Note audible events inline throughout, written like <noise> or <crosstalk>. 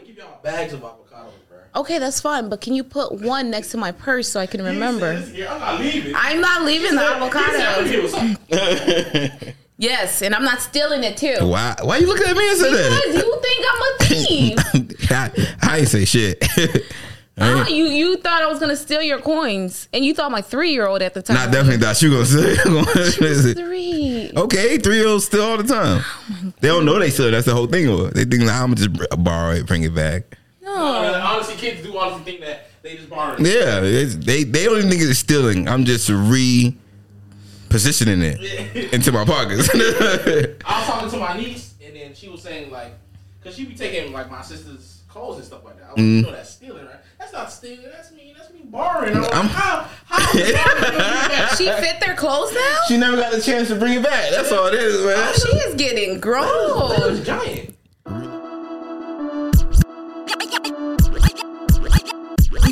gonna give y'all bags of avocados, bro. Okay, that's fine. But can you put one next to my purse so I can remember? He said, I'm not leaving. I'm not leaving the said, "I'm avocado. here with something." <laughs> Yes, and I'm not stealing it too. Why? Why you looking at me and say Because that? you think I'm a thief. I, I ain't say shit. <laughs> Ah, you you thought I was gonna steal your coins, and you thought my three year old at the time. Not definitely thought you gonna steal. <laughs> three. okay, three year olds steal all the time. They don't know they still. That's the whole thing. They think like, I'm gonna just borrow it, bring it back. No. honestly, kids do honestly think that they just borrow. It. Yeah, it's, they they don't even think it's stealing. I'm just re positioning it into my pockets. <laughs> <laughs> I was talking to my niece, and then she was saying like, cause she be taking like my sister's clothes and stuff like that. I was like, you know that's stealing, right? That's not stealing. That's me. That's me borrowing. I'm, like, I'm- how how is borrowing gonna be that? <laughs> She fit their clothes now. she never got the chance to bring it back. That's all it is, man. Oh, she is getting grown. It's giant.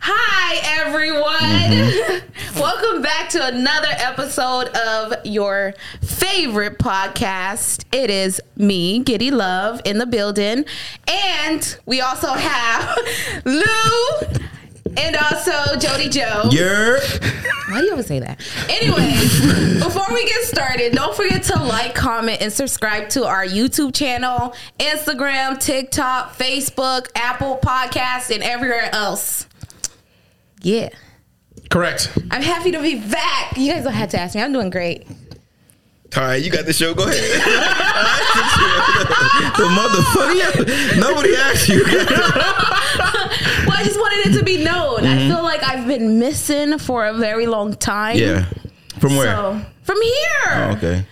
Hi, everyone. Mm-hmm. <laughs> Welcome back to another episode of your favorite podcast. It is me, Giddy Love, in the building. And we also have <laughs> Lou and also Jody Joe. You're Why do you always say that? Anyways, <laughs> before we get started, don't forget to like, comment, and subscribe to our YouTube channel, Instagram, TikTok, Facebook, Apple Podcasts, and everywhere else. Yeah. Correct. I'm happy to be back. You guys don't have to ask me. I'm doing great. all right. You got the show. Go ahead. <laughs> the motherfucker. Nobody asked you. <laughs> Well, I just wanted it to be known. I mm-hmm. feel like I've been missing for a very long time. yeah. From where? So, from here. Oh, okay.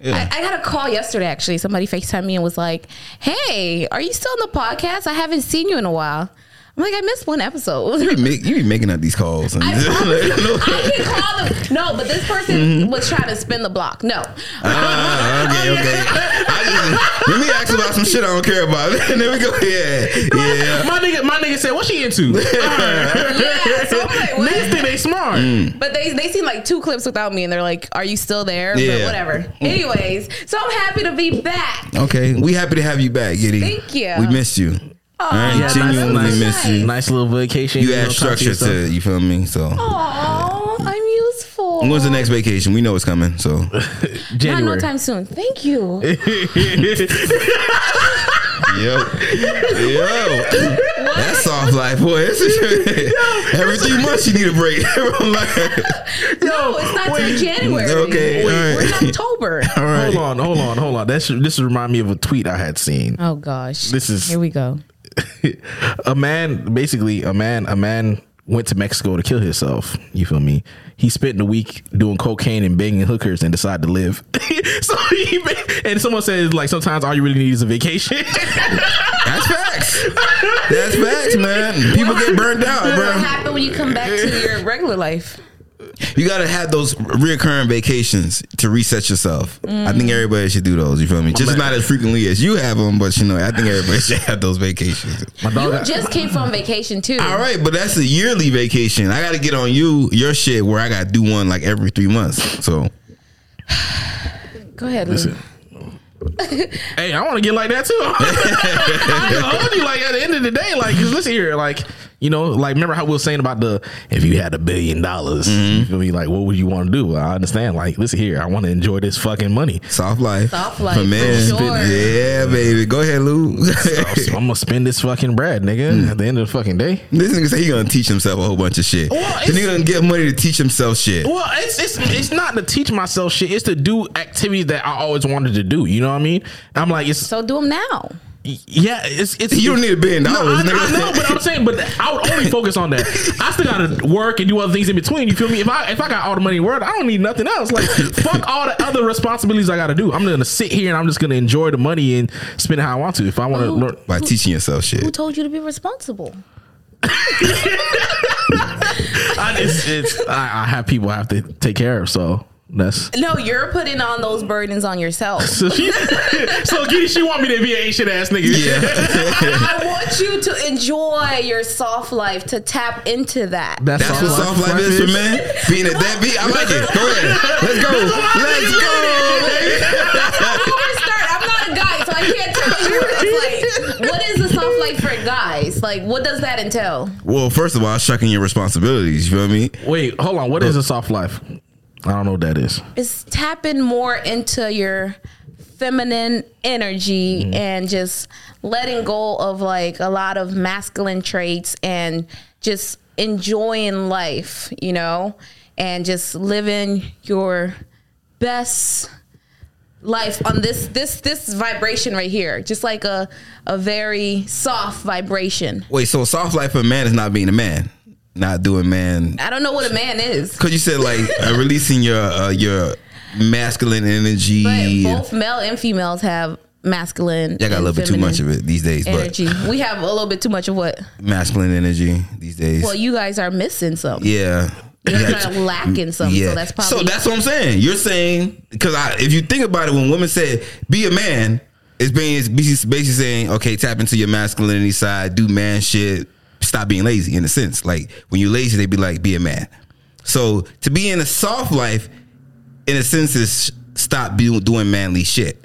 Yeah. I, I got a call yesterday actually. Somebody FaceTimed me and was like, Hey, are you still on the podcast? I haven't seen you in a while. I'm like, I missed one episode. you, be make, you be making up these calls. I, <laughs> promise you, I can call them. No, but this person mm-hmm. was trying to spin the block. No. Ah, okay, okay. <laughs> I just, let me ask about some shit I don't care about. and then we go, yeah, yeah. My nigga, my nigga said, "What she into?" <laughs> Yeah, so I'm like, what? Niggas think they smart. Mm. But they they seen like two clips without me and they're like, Are you still there? Yeah. But whatever. Mm. Anyways, so I'm happy to be back. Okay, we happy to have you back, Giddy. Thank you. We missed you. Oh, all right, Yeah, genuinely nice, missed you. Nice little vacation. You know, add structure to it, you feel me? So Oh, I'm useful. when's the next vacation? We know it's coming. So <laughs> Not January. no time soon. Thank you. <laughs> yo, yo, that's soft life, boy. It's- <laughs> Every three months you need a break. I'm like, no, it's not till January. Okay, all We're in October. all right. Hold on, hold on, hold on. That's this remind me of a tweet I had seen. Oh gosh. This is- here we go. <laughs> a man, basically, a man, a man went to Mexico to kill himself. You feel me? He spent the week doing cocaine and banging hookers and decided to live. <laughs> so he and someone says like sometimes all you really need is a vacation. <laughs> That's facts. That's facts, man. People get burned out, What bro. happened when you come back to your regular life? You gotta have those reoccurring vacations to reset yourself. I think mm. everybody should do those. You feel me? Just not as frequently as you have them, but you know, I think everybody <laughs> should have those vacations. My dog. You just came from vacation too. All right, but that's a yearly vacation. I gotta get on you your shit where I gotta do one like every three months. So <sighs> Go ahead. Listen. <laughs> Hey, I want to get like that too. <laughs> I told you, like at the end of the day, like, 'cause listen here, like, you know, like, remember how we were saying about the if you had a billion dollars, mm-hmm. you feel me? Like, what would you want to do? I understand. Like, listen here, I want to enjoy this fucking money. soft life. Soft life, For men. for sure. Yeah, baby. Go ahead, Lou. So I'm gonna spend this fucking bread, nigga. Mm. At the end of the fucking day. this nigga say he gonna teach himself a whole bunch of shit. Well, This it's- nigga gonna get money to teach himself shit. Well, it's it's it's not to teach myself shit. It's to do activities that I always wanted to do. You know what I mean? I'm like, it's So do them now. Yeah, it's it's You don't need a billion No, dollars, I, nigga. I know, but I'm saying, but I would only focus on that. I still gotta work and do other things in between. You feel me? If I if I got all the money in the world, I don't need nothing else. Like fuck all the other responsibilities I gotta do. I'm gonna sit here and I'm just gonna enjoy the money and spend it how I want to. If I want to learn, By teaching yourself shit. Who told you to be responsible? <laughs> it's it's I, I have people I have to take care of, so that's No, you're putting on those burdens on yourself. <laughs> so she so Giddy, she want me to be an ancient ass nigga. Yeah. <laughs> I want you to enjoy your soft life, to tap into that. That's, That's what soft life is for men. Being a deadbeat. I like it. Go ahead. Let's go. Let's go. Before <laughs> I start, I'm not a guy, so I can't tell you. It's like, what is a soft life for guys? Like, what does that entail? Well, first of all, shucking your responsibilities. You feel me? Wait, hold on. What is a soft life? I don't know what that is. It's tapping more into your feminine energy mm-hmm. and just letting go of like a lot of masculine traits and just enjoying life, you know, and just living your best life on this this this vibration right here. Just like a a very soft vibration. Wait, so soft life for a man is not being a man, not doing man. i don't know what a man is Because you said like uh, releasing your uh, your masculine energy. but both male and females have masculine I got a little bit too much of it these days, energy we have a little bit too much of what masculine energy these days. well you guys are missing some yeah. you're Yeah. kind of lacking some so that's probably so that's what I'm saying. You're saying because if you think about it, when women say "be a man," it's being it's basically saying, okay, tap into your masculinity side, do man shit, stop being lazy. In a sense, like when you're lazy, they be like, "Be a man." So to be in a soft life, in a sense, is stop be, doing manly shit.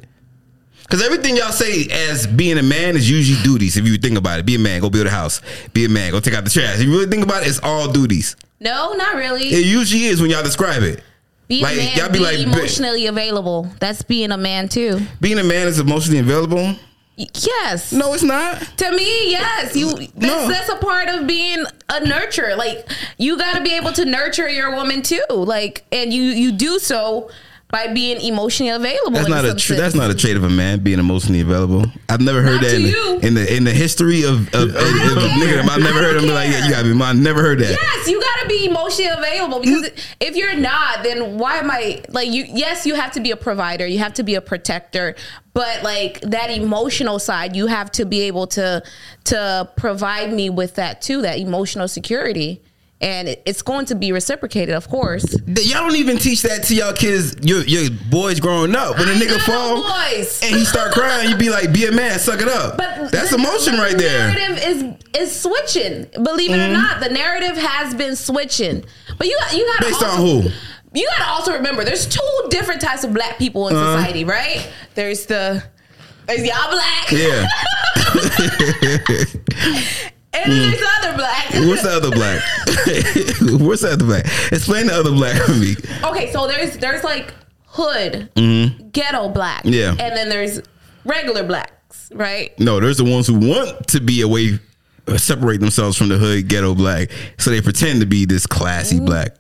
Because everything y'all say as being a man is usually duties. If you think about it, be a man, go build a house. Be a man, go take out the trash. If you really think about it, it's all duties. no not really It usually is when y'all describe it. be like, a man y'all be be like, emotionally available that's being a man too Being a man is emotionally available. Yes No, it's not. To me, yes, you. That's, No. that's a part of being a nurturer. Like you got to be able to nurture your woman too. Like, and you you do so by being emotionally available. That's not a some tr- that's not a trait of a man being emotionally available. I've never heard Not that in the, in the in the history of of, of, of don't <laughs> nigga. I've never I heard him be like, yeah, you gotta be. I've never heard that. Yes, you got to be emotionally available because if you're not, then why am I like you? Yes, you have to be a provider, you have to be a protector, but like that emotional side, you have to be able to to provide me with that too, that emotional security, and it's going to be reciprocated, of course. Y'all don't even teach that to y'all kids, your your boys growing up. When a I nigga fall boys. and he start crying, you be like, "Be a man, suck it up." But that's the- emotion the right there. Mm-hmm. Narrative is is switching. Believe it or not, the narrative has been switching. But you got you got Based on who? You got to also remember, there's two different types of black people in Uh-huh. society, right? There's the there's y'all black, Yeah. <laughs> <laughs> and then there's the other black. What's the other black? <laughs> What's the other black? Explain the other black for me. okay, so there's there's like hood, ghetto black, Mm-hmm. Yeah. and then there's regular blacks, right? No, there's the ones who want to be away, separate themselves from the hood ghetto black, so they pretend to be this classy black.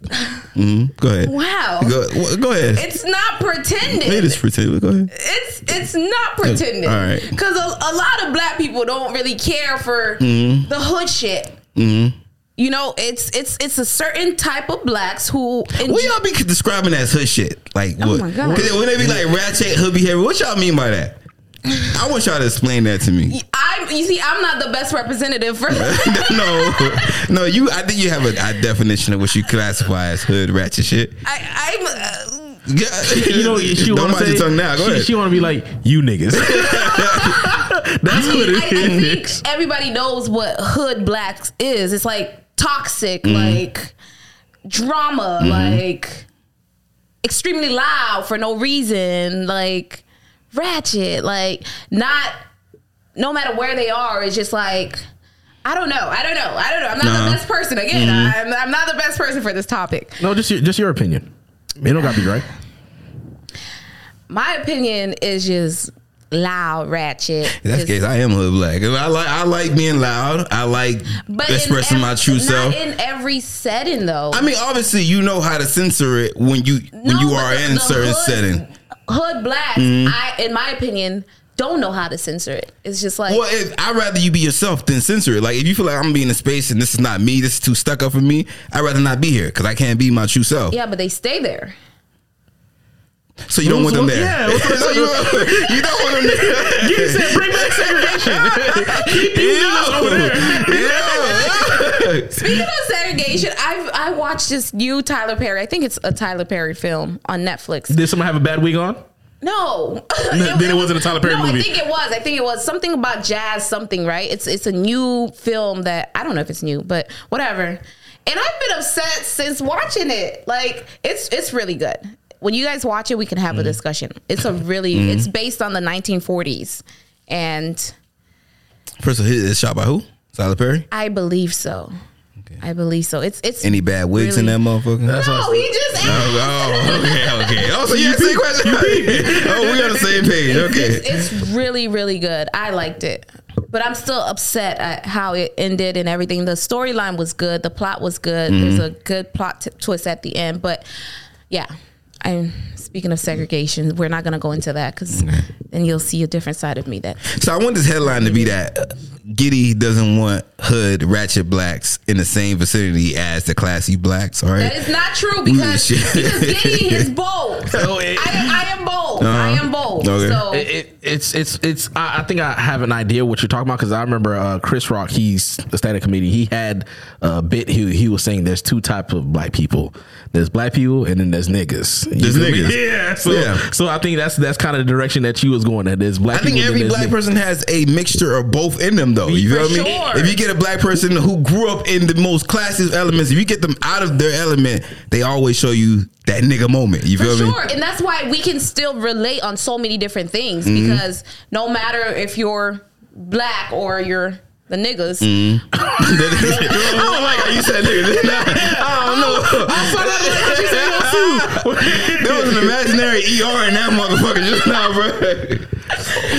hmm Go ahead. Wow. Go, go ahead. It's not pretending. It is pretend. Go ahead. It's it's not pretending. All right. Because a, a lot of black people don't really care for Mm-hmm. the hood shit. You know, it's it's it's a certain type of blacks who. enjoy- What y'all be describing as hood shit? Like what? Oh my God. when they be like ratchet hood behavior, what y'all mean by that? I want y'all to explain that to me. I you see, I'm not the best representative for. <laughs> <laughs> no, no, you. I think you have a, a definition of what you classify as hood ratchet shit. I, I'm. Uh, Yeah. You know, she don't want bite to your tongue now. Go she, ahead. She want to be like you niggas. <laughs> That's what I, it I think is. everybody knows what hood blacks is. It's like toxic, Mm-hmm. like drama, like extremely loud for no reason, like ratchet, like not. No matter where they are, it's just like. I don't know. I don't know. I don't know. I'm not Uh-huh. the best person. Again, Mm-hmm. I'm, I'm not the best person for this topic. No, just your, just your opinion. It don't got to be right. My opinion is just loud, ratchet. In Just- case. I am hood black. I like. I like being loud. I like expressing my true self. in every setting, though. I mean, obviously, you know how to censor it when you when No, you are the- in the certain hood- setting. Hood blacks, mm-hmm. I, in my opinion, don't know how to censor it. It's just like Well, if, I'd rather you be yourself than censor it. Like, if you feel like I'm being in a space and this is not me, this is too stuck up for me, I'd rather not be here because I can't be my true self. yeah, but they stay there. So you don't want them there. Yeah, so you, <laughs> you don't want them there. You said bring back segregation. <laughs> Keep you niggas over there. Yeah. Speaking of segregation, I've I watched this new Tyler Perry. I think it's a Tyler Perry film on Netflix. Did someone have a bad week on? No, <laughs> then it wasn't a Tyler Perry no, movie. I think it was. I think it was something about jazz, something right. It's it's a new film that I don't know if it's new, but whatever. And I've been upset since watching it. Like it's it's really good. When you guys watch it, we can have Mm. a discussion. It's a really it's based on the 1940s, and First of all, it's shot by who? Tyler Perry. I believe so. I believe so. It's it's Any bad wigs in that motherfucker? No, he just asked. Oh, okay, okay. Oh, so you asked question. <laughs> oh, we on the same page. Okay. It's, it's really, really good. I liked it. But I'm still upset at how it ended and everything. The storyline was good. The plot was good. Mm-hmm. There's a good plot t- twist at the end. But yeah, I'm speaking of segregation. We're not going to go into that because then you'll see a different side of me. That So I want this headline to be that uh, Giddy doesn't want hood ratchet blacks in the same vicinity as the classy blacks. All right. that is not true because shit. because Giddy is bold. <laughs> So it- I, I am bold. I am bold. Okay. So It, it, it's it's it's. I, I think I have an idea what you're talking about because I remember uh, Chris Rock. He's a stand-up comedian. He had a bit. He he was saying there's two types of black people. There's black people and then there's niggas. You There's feel me? niggas. Yeah. So Yeah. so I think that's that's kind of the direction that you was going. At there's black. I think people, every black niggas. person has a mixture of both in them, though. You For feel me? sure. If you get a black person who grew up in the most classiest elements, if you get them out of their element, they always show you that nigga moment. You For feel me? sure. And that's why we can still relate on so many different things Mm-hmm. because no matter if you're black or you're the niggas, Mm-hmm. I don't like how you said nigga. <laughs> I don't know. there <laughs> was an imaginary ER in that motherfucker just now, bro.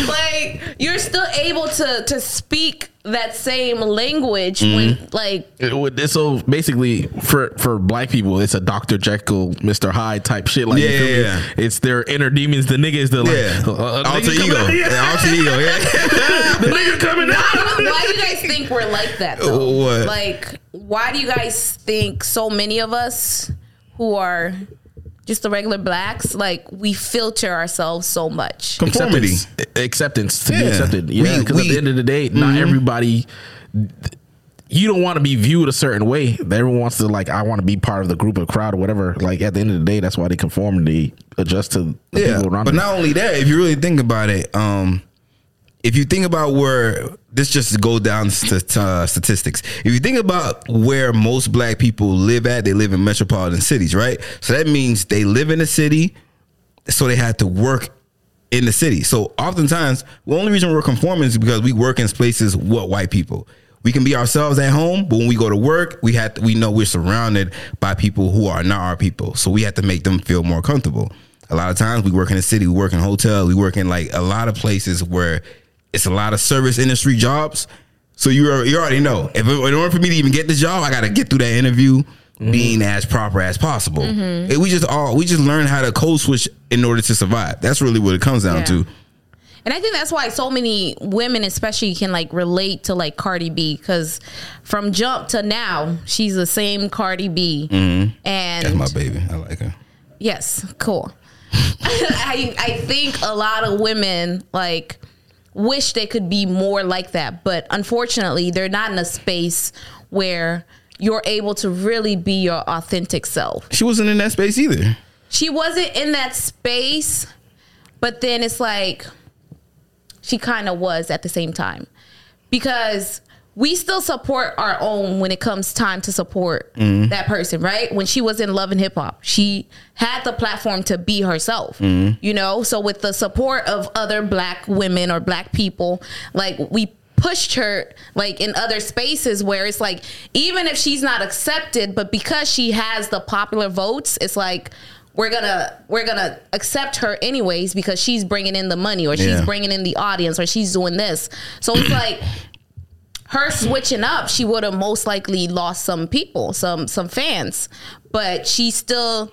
like you're still able to to speak that same language when Mm-hmm. like It would- So basically, for for black people, it's a Doctor Jekyll, Mister Hyde type shit. Like, Yeah, yeah, yeah. it's their inner demons. The niggas is the like, Yeah. uh, uh, alter nigga ego. coming- Yeah, alter ego. Yeah. <laughs> the nigga coming out. why, why do you guys think we're like that though? What? Like why do you guys think so many of us who are just the regular blacks like we filter ourselves so much? Conformity. acceptance, acceptance to be accepted. Yeah, because at the end of the day, not everybody. You don't want to be viewed a certain way. Everyone wants to like. I want to be part of the group or crowd or whatever. Like at the end of the day, that's why they conform and they adjust to the yeah, people around. but them. not only that, if you really think about it, um, if you think about where this just go down st- uh, statistics. If you think about where most black people live at, they live in metropolitan cities, right? So that means they live in a city, so they had to work in the city. So oftentimes, the only reason we're conforming is because we work in places with white people. We can be ourselves at home, but when we go to work, we have to, we know we're surrounded by people who are not our people. So we have to make them feel more comfortable. A lot of times we work in the city, we work in hotels, we work in like a lot of places where it's a lot of service industry jobs. So you are, you already know if in order for me to even get the job, I got to get through that interview mm-hmm. being as proper as possible. Mm-hmm. And we just all we just learn how to code switch in order to survive. That's really what it comes down Yeah. to. And I think that's why so many women, especially, can like relate to like Cardi B because from jump to now, she's the same Cardi B. Mm-hmm. And That's my baby. I like her. yes, cool. <laughs> I I think a lot of women like wish they could be more like that, but unfortunately, they're not in a space where you're able to really be your authentic self. She wasn't in that space either. she wasn't in that space, but then it's like she kind of was at the same time because we still support our own when it comes time to support mm-hmm. that person, right? When she was in Love and Hip Hop, she had the platform to be herself, mm-hmm. you know? So with the support of other black women or black people, like we pushed her like in other spaces where it's like even if she's not accepted but because she has the popular votes it's like we're gonna we're gonna accept her anyways because she's bringing in the money or she's Yeah. bringing in the audience or she's doing this so it's <clears throat> like her switching up she would have most likely lost some people some some fans. But she still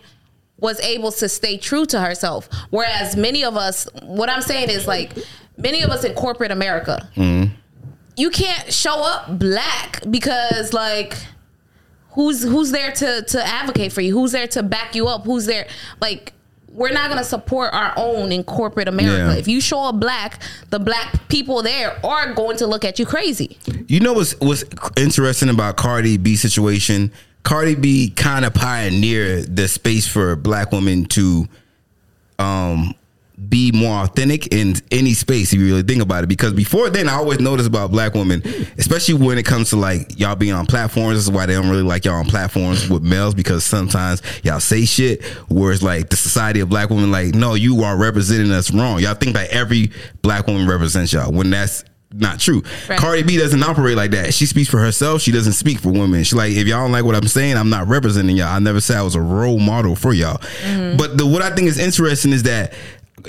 was able to stay true to herself. Whereas many of us what i'm saying is like many of us in corporate america mm-hmm. you can't show up black because like who's who's there to to advocate for you? Who's there to back you up? Who's there like we're not gonna support our own in corporate America. Yeah. If you show up black, the black people there are going to look at you crazy. You know what's what's interesting about Cardi B situation? Cardi B kind of pioneered the space for black women to um be more authentic in any space if you really think about it. Because before then, I always noticed about black women, especially when it comes to like y'all being on platforms. This is why they don't really like y'all on platforms with males because sometimes y'all say shit where it's like the society of black women, like, no, you are representing us wrong. Y'all think that every black woman represents y'all when that's not true. Right. Cardi B doesn't operate like that. She speaks for herself. She doesn't speak for women. She like, if y'all don't like what I'm saying, I'm not representing y'all. I never said I was a role model for y'all. Mm-hmm. But the what I think is interesting is that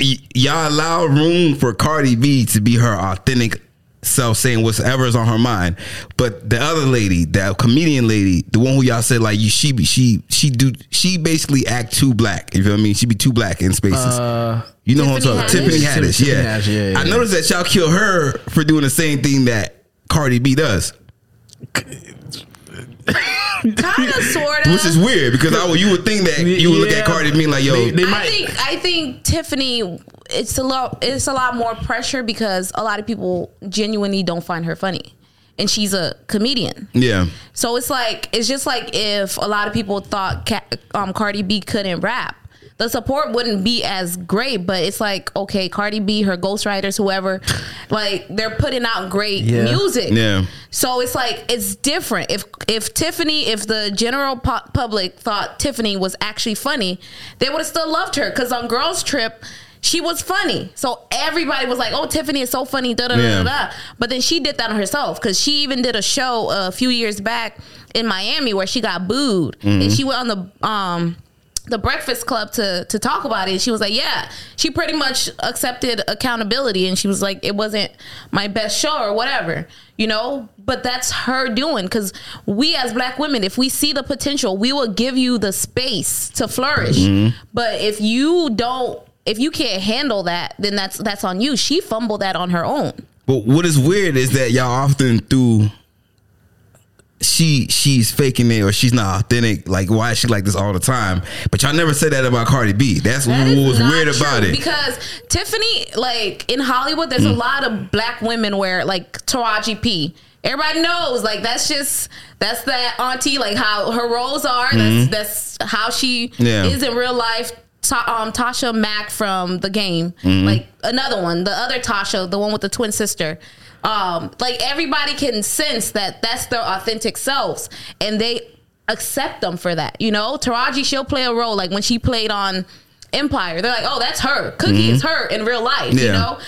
y- y'all allow room for Cardi B to be her authentic self saying whatever is on her mind. But the other lady, that comedian lady, the one who y'all said like you she be she she do she basically act too black. You feel what I mean? She be too black in spaces. Uh, You know what I'm Tiffany talking? Tiffany Haddish, Tiffany yeah. Haddish, yeah, yeah, I noticed that y'all kill her for doing the same thing that Cardi B does, <laughs> Kind of, <laughs> sort of. which is weird because I would, you would think that you would look at Cardi B like, yo, They- they I might- think I think Tiffany it's a lot it's a lot more pressure because a lot of people genuinely don't find her funny. And she's a comedian. yeah, So it's like it's just like if a lot of people thought um, Cardi B couldn't rap, the support wouldn't be as great. But it's like okay, Cardi B, her ghostwriters, whoever, like they're putting out great Yeah. music. Yeah. So it's like it's different. If if Tiffany, if the general pu- public thought Tiffany was actually funny, they would have still loved her because on Girls Trip. She was funny, so everybody was like, "Oh, Tiffany is so funny." Da da da Yeah. da. da. But then she did that on herself because she even did a show a few years back in Miami where she got booed and she went on the um the Breakfast Club to to talk about it. She was like, "Yeah." She pretty much accepted accountability and she was like, "It wasn't my best show or whatever." You know, but that's her doing because we as black women, if we see the potential, we will give you the space to flourish. Mm-hmm. But if you don't, if you can't handle that, then that's that's on you. She fumbled that on her own. But what is weird is that y'all often through she she's faking it or she's not authentic. Like why is she like this all the time? But y'all never said that about Cardi B. That's That what was weird about it. Because Tiffany, like in Hollywood, there's a mm. lot of black women where like Taraji P. Everybody knows, like that's just that's that auntie, like how her roles are. That's mm-hmm. that's how she Yeah. is in real life. Ta- um, Tasha Mack from the game, mm-hmm. like another one, the other Tasha, the one with the twin sister. Um, like everybody can sense that that's their authentic selves, and they accept them for that. You know, Taraji, she'll play a role like when she played on Empire. They're like, oh, that's her. Cookie is her in real life. You know,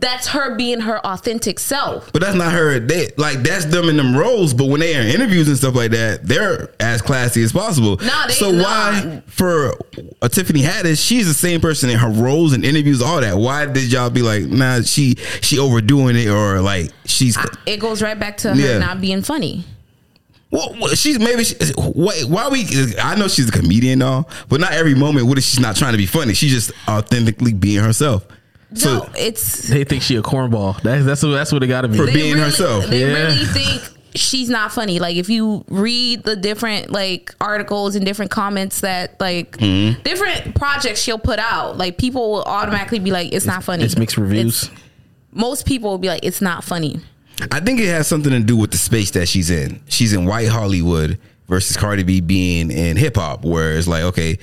that's her being her authentic self. But that's not her. They like that's them in them roles. But when they are in interviews and stuff like that, they're as classy as possible. Nah, they so not. why for a Tiffany Haddish, she's the same person in her roles and interviews, all that. Why did y'all be like, nah, she she overdoing it or like she's It goes right back to her Yeah. not being funny. well, she's maybe she, wait, why we? I know she's a comedian, and all, but not every moment. What if she's not trying to be funny? She's just authentically being herself. So no, it's They think she a cornball. That's that's what that's what it got to be. For being really, herself. They Yeah. really <laughs> think she's not funny. Like if you read the different like articles and different comments that like Mm-hmm. different projects she'll put out, like people will automatically be like, "It's not funny." it's mixed reviews. It's- most people will be like, "It's not funny." I think it has something to do with the space that she's in. She's in white Hollywood versus Cardi B being in hip hop, where it's like, okay,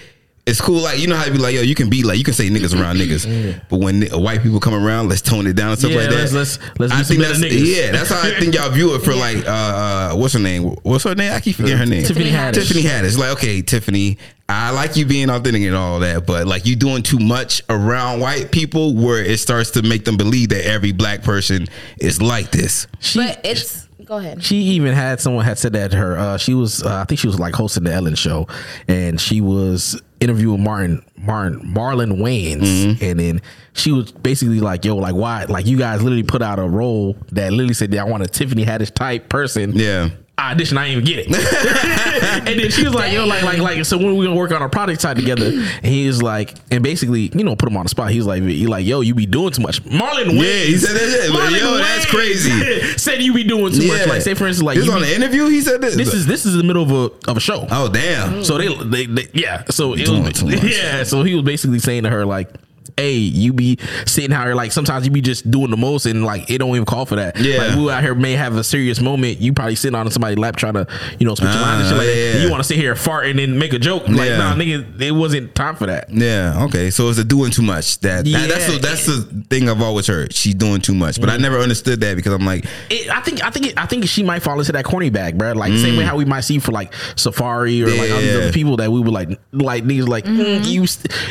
it's cool. Like you know how you be like, yo, you can be like, you can say niggas around niggas, but when white people come around, let's tone it down and stuff Yeah, like that. let's- let's- let's I think that's niggas. yeah, that's how I think y'all view it for <laughs> Yeah. like, uh, uh, what's her name? What's her name? I keep forgetting her name. Tiffany Haddish. Tiffany Haddish. Like, okay, Tiffany, I like you being authentic and all that, but like you doing too much around white people where it starts to make them believe that every black person is like this. She, But it's go ahead. she even had someone had said that to her. Uh, she was, uh, I think she was like hosting the Ellen show, and she was interviewing Martin, Martin, Marlon Wayans, Mm-hmm. and then she was basically like, "Yo, like why? Like you guys literally put out a role that literally said that I want a Tiffany Haddish type person, Yeah. Ah, I auditioned, I didn't even get it. <laughs> and then she was like, yo, like, like, like, so when we gonna work on our product side together? And he was like, and basically, you know, put him on the spot. He's like, he like, yo, you be doing too much. Marlon Wayans. Yeah, he said that but yo, that's crazy. <laughs> said you be doing too much. Like, say for instance, like, this on be- the interview. He said this. this is this is the middle of a of a show. oh damn. So they, they, they yeah. So it was, <laughs> yeah. So he was basically saying to her like, "Hey, you be sitting out here like sometimes you be just doing the most and like it don't even call for that. Yeah. like we out here may have a serious moment. You probably sitting on somebody's lap trying to you know spit your line and shit Ah, like that. You want to sit here fart and then make a joke like Yeah. nah, nigga, it wasn't time for that. Yeah. Okay. So it's a doing too much. That, that- that's the, that's the thing I've always heard. She's doing too much, Mm. but I never understood that because I'm like, It, I think I think it, I think she might fall into that corny bag, bro. Like same way how we might see for like Safari or like all these Mm. Yeah. other people that we would like like niggas like mm, you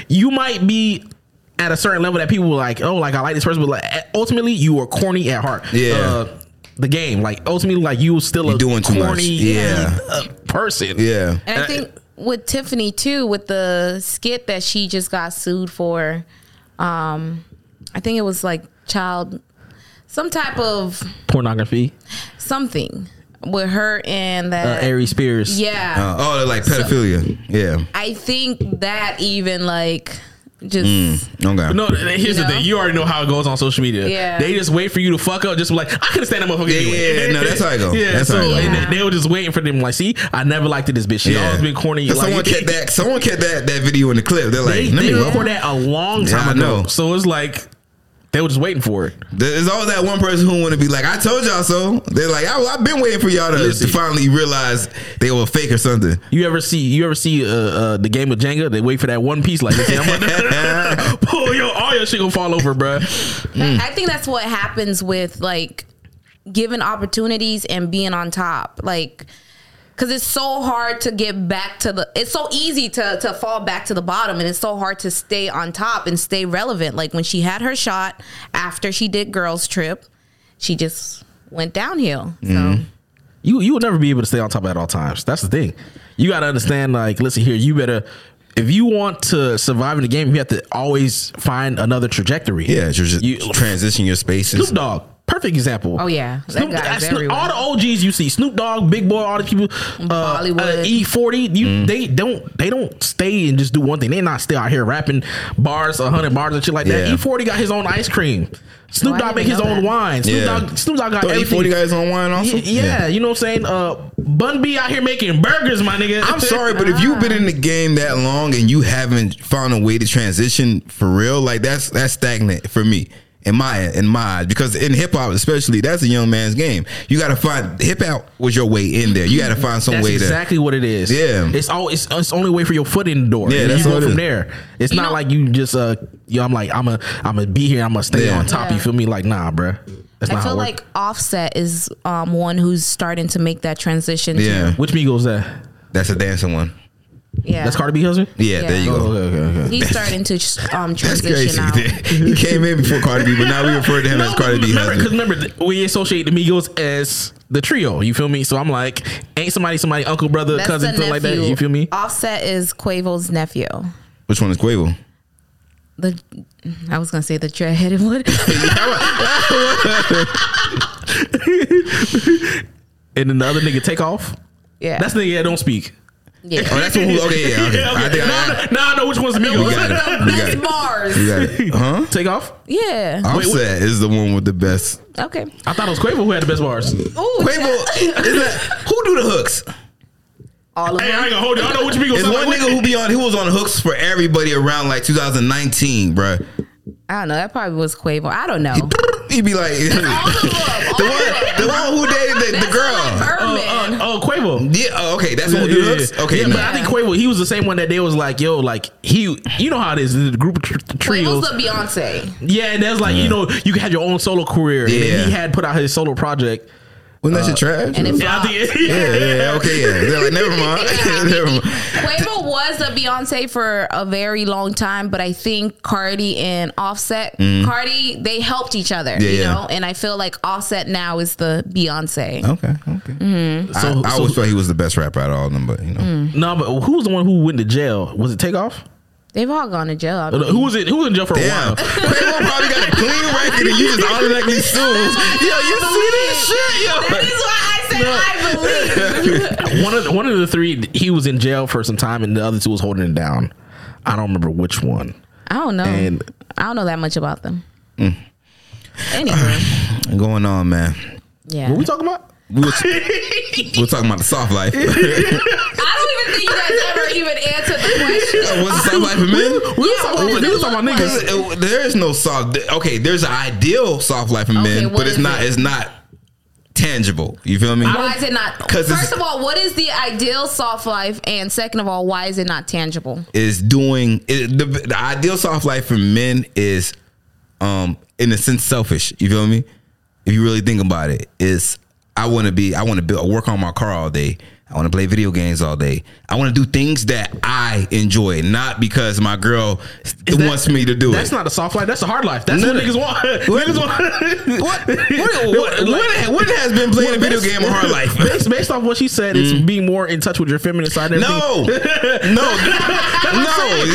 you might be at a certain level that people were like oh like I like this person, but like ultimately you are corny at heart. Yeah. Uh, the game like ultimately like you were still a doing too much. corny Yeah. uh, person. yeah. And I think with Tiffany too, with the skit that she just got sued for, um, I think it was like child, some type of Pornography. something with her and Uh, that. Aries Spears. yeah, Uh, oh, like pedophilia. yeah. I think that even like just mm, Okay. No, here's You the thing. You already know how it goes on social media. Yeah. They just wait for you to fuck up. Just like I could have stand that motherfucker. Yeah, anyway. yeah, no, that's how I go. <laughs> Yeah, That's so how I go. and Yeah. they, they were just waiting for them. Like, see, I never liked this bitch. She Yeah. always been corny. 'Cause Like, someone <laughs> kept that. Someone kept that that video in the clip. They're like, They, let they me recorded that a long Yeah, time I ago. know. So it's like they were just waiting for it. There's always that one person who want to be like, I told y'all so. They're like, I, I've been waiting for y'all to, to finally realize they were fake or something. You ever see? You ever see uh, uh, the game of Jenga? They wait for that one piece. Like, see, I'm gonna <laughs> <laughs> pull your all your shit gonna fall over, bruh. Mm. I think that's what happens with like given opportunities and being on top. Like because it's so hard to get back to the it's so easy to to fall back to the bottom and it's so hard to stay on top and stay relevant. Like when she had her shot after she did girls trip, she just went downhill. So Mm-hmm. you you will never be able to stay on top at all times. That's the thing. You got to understand. Like, listen here. You better if you want to survive in the game, you have to always find another trajectory. Yeah, you're just You- transition your spaces. Snoop Dogg, perfect example. Oh, yeah. That Snoop, guy Snoop- all the OGs you see, Snoop Dogg, Big Boy, all the people, uh, uh, E40. You Mm. they don't they don't stay and just do one thing. They're not still out here rapping bars, hundred bars and shit like that. Yeah. E40 got his own ice cream. Snoop Dogg make his own that. wine. Snoop Yeah. Dogg, Snoop Dogg got Thought everything. E40 guys on wine also. Yeah, yeah, you know what I'm saying? Uh, Bun B out here making burgers, my nigga. I'm sorry, but if you've <laughs> been in the game that long and you haven't found a way to transition for real, like that's that's stagnant for me. In my in my eyes, because in hip hop especially, that's a young man's game. You got to find hip hop was your way in there. You got to find some way That's way exactly what it is. Yeah. it's all it's, it's only way for your foot in the door. Yeah, and that's you all go it from is. there. It's You not know- like you just uh, yo, I'm like I'm a I'm gonna be here. I'm gonna stay Yeah. on top. Yeah. You feel me? Like nah, bruh. That's I not how feel it like Offset is um, one who's starting to make that transition. to. too. Yeah, which Migos that? that's a dancing one. Yeah. That's Cardi B husband. Yeah, there you go. Oh, okay, okay, okay. He's starting to um, That's transition crazy. out. <laughs> he came in before Cardi B, but now we refer to him as Cardi B remember, because remember we associate the Migos as the trio. You feel me? So I'm like, ain't somebody somebody uncle brother That's cousin something like that? nephew. You feel me? Offset is Quavo's nephew. Which one is Quavo? The I was gonna say the dreadheaded one. <laughs> <laughs> And then the other nigga Takeoff. yeah, That's the nigga that don't speak. Yeah. Oh, that's one. Who, okay, yeah, okay. I think now, I, now I know which one's Migos. we got it. We got Best it. bars. We got it. Huh? Takeoff. Yeah. Offset is the one with the best. Okay. I thought it was Quavo who had the best bars. Ooh, Quavo, is that, who do the hooks? all of Hey, I them. ain't gonna hold you. I know which Migos. It's one like. nigga who be on who was on hooks for everybody around like 2019, bruh. I don't know. That probably was Quavo. I don't know. He'd be like <laughs> the All of them. All one, the one who dated the, the girl. Like Oh, Quavo. Yeah, oh, okay, that's the one who do the hooks. Okay, yeah, no. but I think Quavo, he was the same one that they was like, yo, like he, you know how it is, the group of tr- trios. Quavo's the Beyonce. yeah, and that's like, you know, you had your own solo career. Yeah. then he had put out his solo project. Wasn't that shit trash? And it Yeah, I think, yeah, yeah, yeah, okay, yeah. <laughs> They're like, never mind. <laughs> never mind. Quavo was a Beyonce for a very long time, but I think Cardi and Offset, Cardi, they helped each other, Mm. Yeah, you yeah. know. And I feel like Offset now is the Beyonce. Okay, okay. So, I, I so- always thought he was the best rapper out of all of them, but you know, no, but who was the one who went to jail? Was it Takeoff? They've all gone to jail. I mean, Who was it? Who was in jail for a while? <laughs> Quavo probably got a clean record and you just automatically <laughs> sue. Yo, you see this shit, yo. That is why I said I believe. <laughs> one of the, one of the three, he was in jail for some time, and the other two was holding it down. I don't remember which one. I don't know. And- I don't know that much about them. Mm. Anyway, <sighs> Going on, man. yeah. What we talking about? We were, we were talking about the soft life. <laughs> I don't even think you guys ever even answered the question. What's the soft life for men? We was Yeah, talking, what we talking about niggas. Because there is no soft. Okay, there's an ideal soft life for Okay, men, but it's not. it? It's not tangible. You feel me? Why is it not? 'Cause First of all, what is the ideal soft life? And second of all, why is it not tangible? is doing it, the, the ideal soft life for men is um in a sense selfish you feel me if you really think about it is i want to be i want to build work on my car all day. I want to play video games all day i want to do things that i enjoy not because my girl that- wants me to do That's it That's not a soft life. That's a hard life. That's No, what niggas want. <laughs> What? niggas want. what, <laughs> what, what, what, what has been playing a video game a hard life <laughs> Based, based off what she said, it's being more in touch with your feminine side. no, no, no.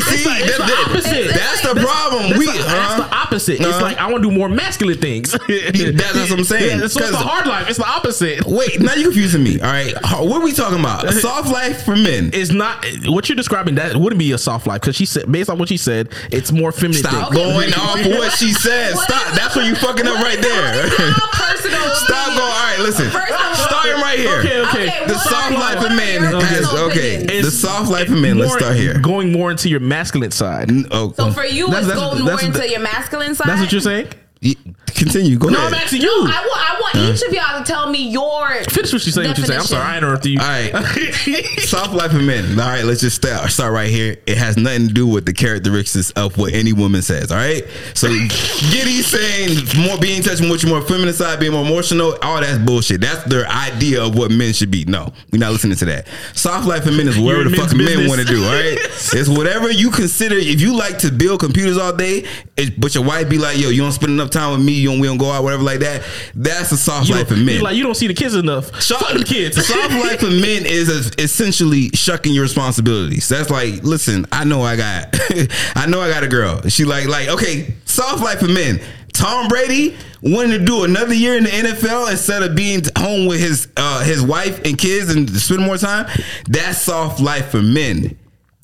See, It's like- it's that- the opposite. that's the problem. That's, we, the, that's the opposite. It's Uh-huh. like I want to do more masculine things. That's what I'm saying. Yeah, so it's the 'Cause- hard life. It's the opposite. Wait, now you confusing me. All right, what are we talking about? A soft life for men. It's not what you're describing. That wouldn't be a soft life because she said, based on what she said, it's more feminine. Stop thing. going off of <laughs> what she said. What Stop. That's where you fucking up right there. Personal? <laughs> Stop going. All right, listen. First Starting right here. Okay, okay. Okay, The what soft are- life of men your has personal okay. The soft life of men. Let's More- start here. Going more into your masculine side. Oh, So for you, That's- it's that's- going more that's- into your masculine side. That's what you're saying. Y- continue. Go No, I'm ahead. asking you. I want, I want each of y'all to tell me your Finish what she's saying. What you're saying. I'm sorry, I interrupted you. All right. <laughs> Soft life of men. All right, let's just start, start right here. It has nothing to do with the characteristics of what any woman says. All right. So <laughs> Giddy saying more being in touch with your more feminine side, being more emotional, all that's bullshit. That's their idea of what men should be. No, we're not listening to that. Soft life of men is whatever the fuck men's men want to do. All right. it's whatever you consider. If you like to build computers all day, it, but your wife be like, yo, you don't spend enough time with me. You don't, we don't go out, whatever like that. That's a soft You, life for men. like you don't see the kids enough. Soft, Fuck the kids. <laughs> soft life for men is es- essentially shucking your responsibilities. That's like, listen, I know I got, <laughs> I know I got a girl. She like, like, okay, soft life for men. Tom Brady wanted to do another year in the NFL instead of being home with his uh, his wife and kids and spend more time. That's soft life for men.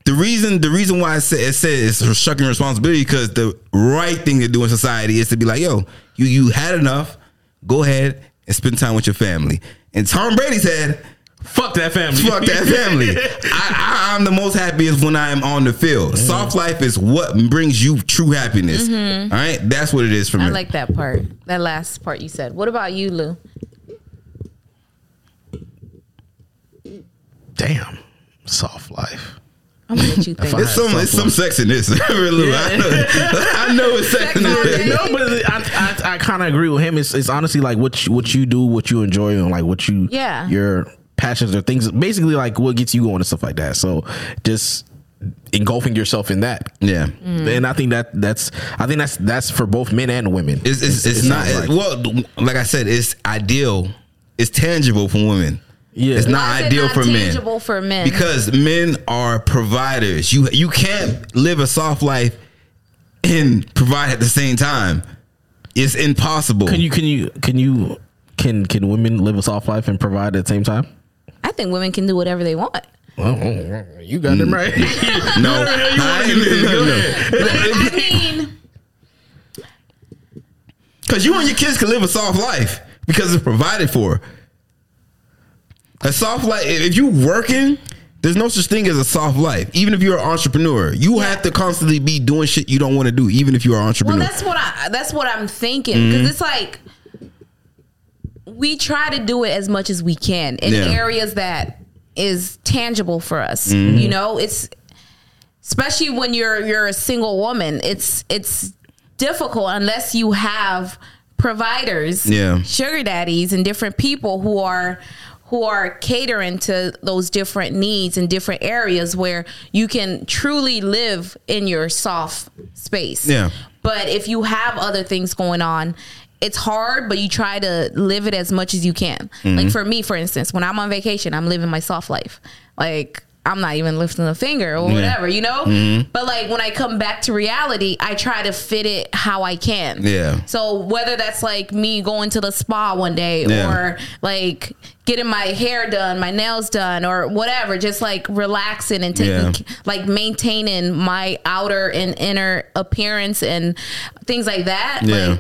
The reason the reason why I said it says it's shucking responsibility because the right thing to do in society is to be like, yo, you you had enough. Go ahead and spend time with your family. And Tom Brady said, Fuck that family. "Fuck that family. <laughs> I, I, I'm the most happiest when I am on the field. Soft life is what brings you true happiness. Mm-hmm. All right, that's what it is for me. I like that part. That last part you said. What about you, Lou? Damn. Soft life. I'm gonna let you think. It's some had it's some sex in this. <laughs> Really, I, know, <laughs> I know it's sex in this. no, but I, I, I kind of agree with him. It's, it's honestly like what you, what you do, what you enjoy, and like what you Yeah. your passions or things. Basically, like what gets you going and stuff like that. So just engulfing yourself in that. Yeah. Mm. And I think that that's I think that's that's for both men and women. It's it's, it's it not sounds like. well. Like I said, it's ideal. It's tangible for women. Yeah. it's not Why is it ideal not for men. for men? because men are providers. You you can't live a soft life and provide at the same time. It's impossible. Can you can you can you can can women live a soft life and provide at the same time? I think women can do whatever they want. Well, you got them mm. right. No, I ain't- no, no. I mean, <laughs> Because you and your kids can live a soft life because it's provided for. A soft life, if you working, there's no such thing as a soft life. Even if you're an entrepreneur, you have to constantly be doing shit you don't want to do, even if you're an well, entrepreneur. that's what I that's what I'm thinking Mm-hmm. because it's like we try to do it as much as we can in Yeah. areas that is tangible for us. Mm-hmm. You know, it's especially when you're you're a single woman. It's it's difficult unless you have providers, Yeah. sugar daddies, and different people who are who are catering to those different needs in different areas where you can truly live in your soft space. Yeah. But if you have other things going on, it's hard, but you try to live it as much as you can. Mm-hmm. Like for me, for instance, when I'm on vacation, I'm living my soft life. Like I'm not even lifting a finger or whatever, you know? Mm-hmm. But like when I come back to reality, I try to fit it how I can. Yeah. So whether that's like me going to the spa one day Yeah. or like getting my hair done, my nails done, or whatever, just like relaxing and taking Yeah. like maintaining my outer and inner appearance and things like that. Yeah. Like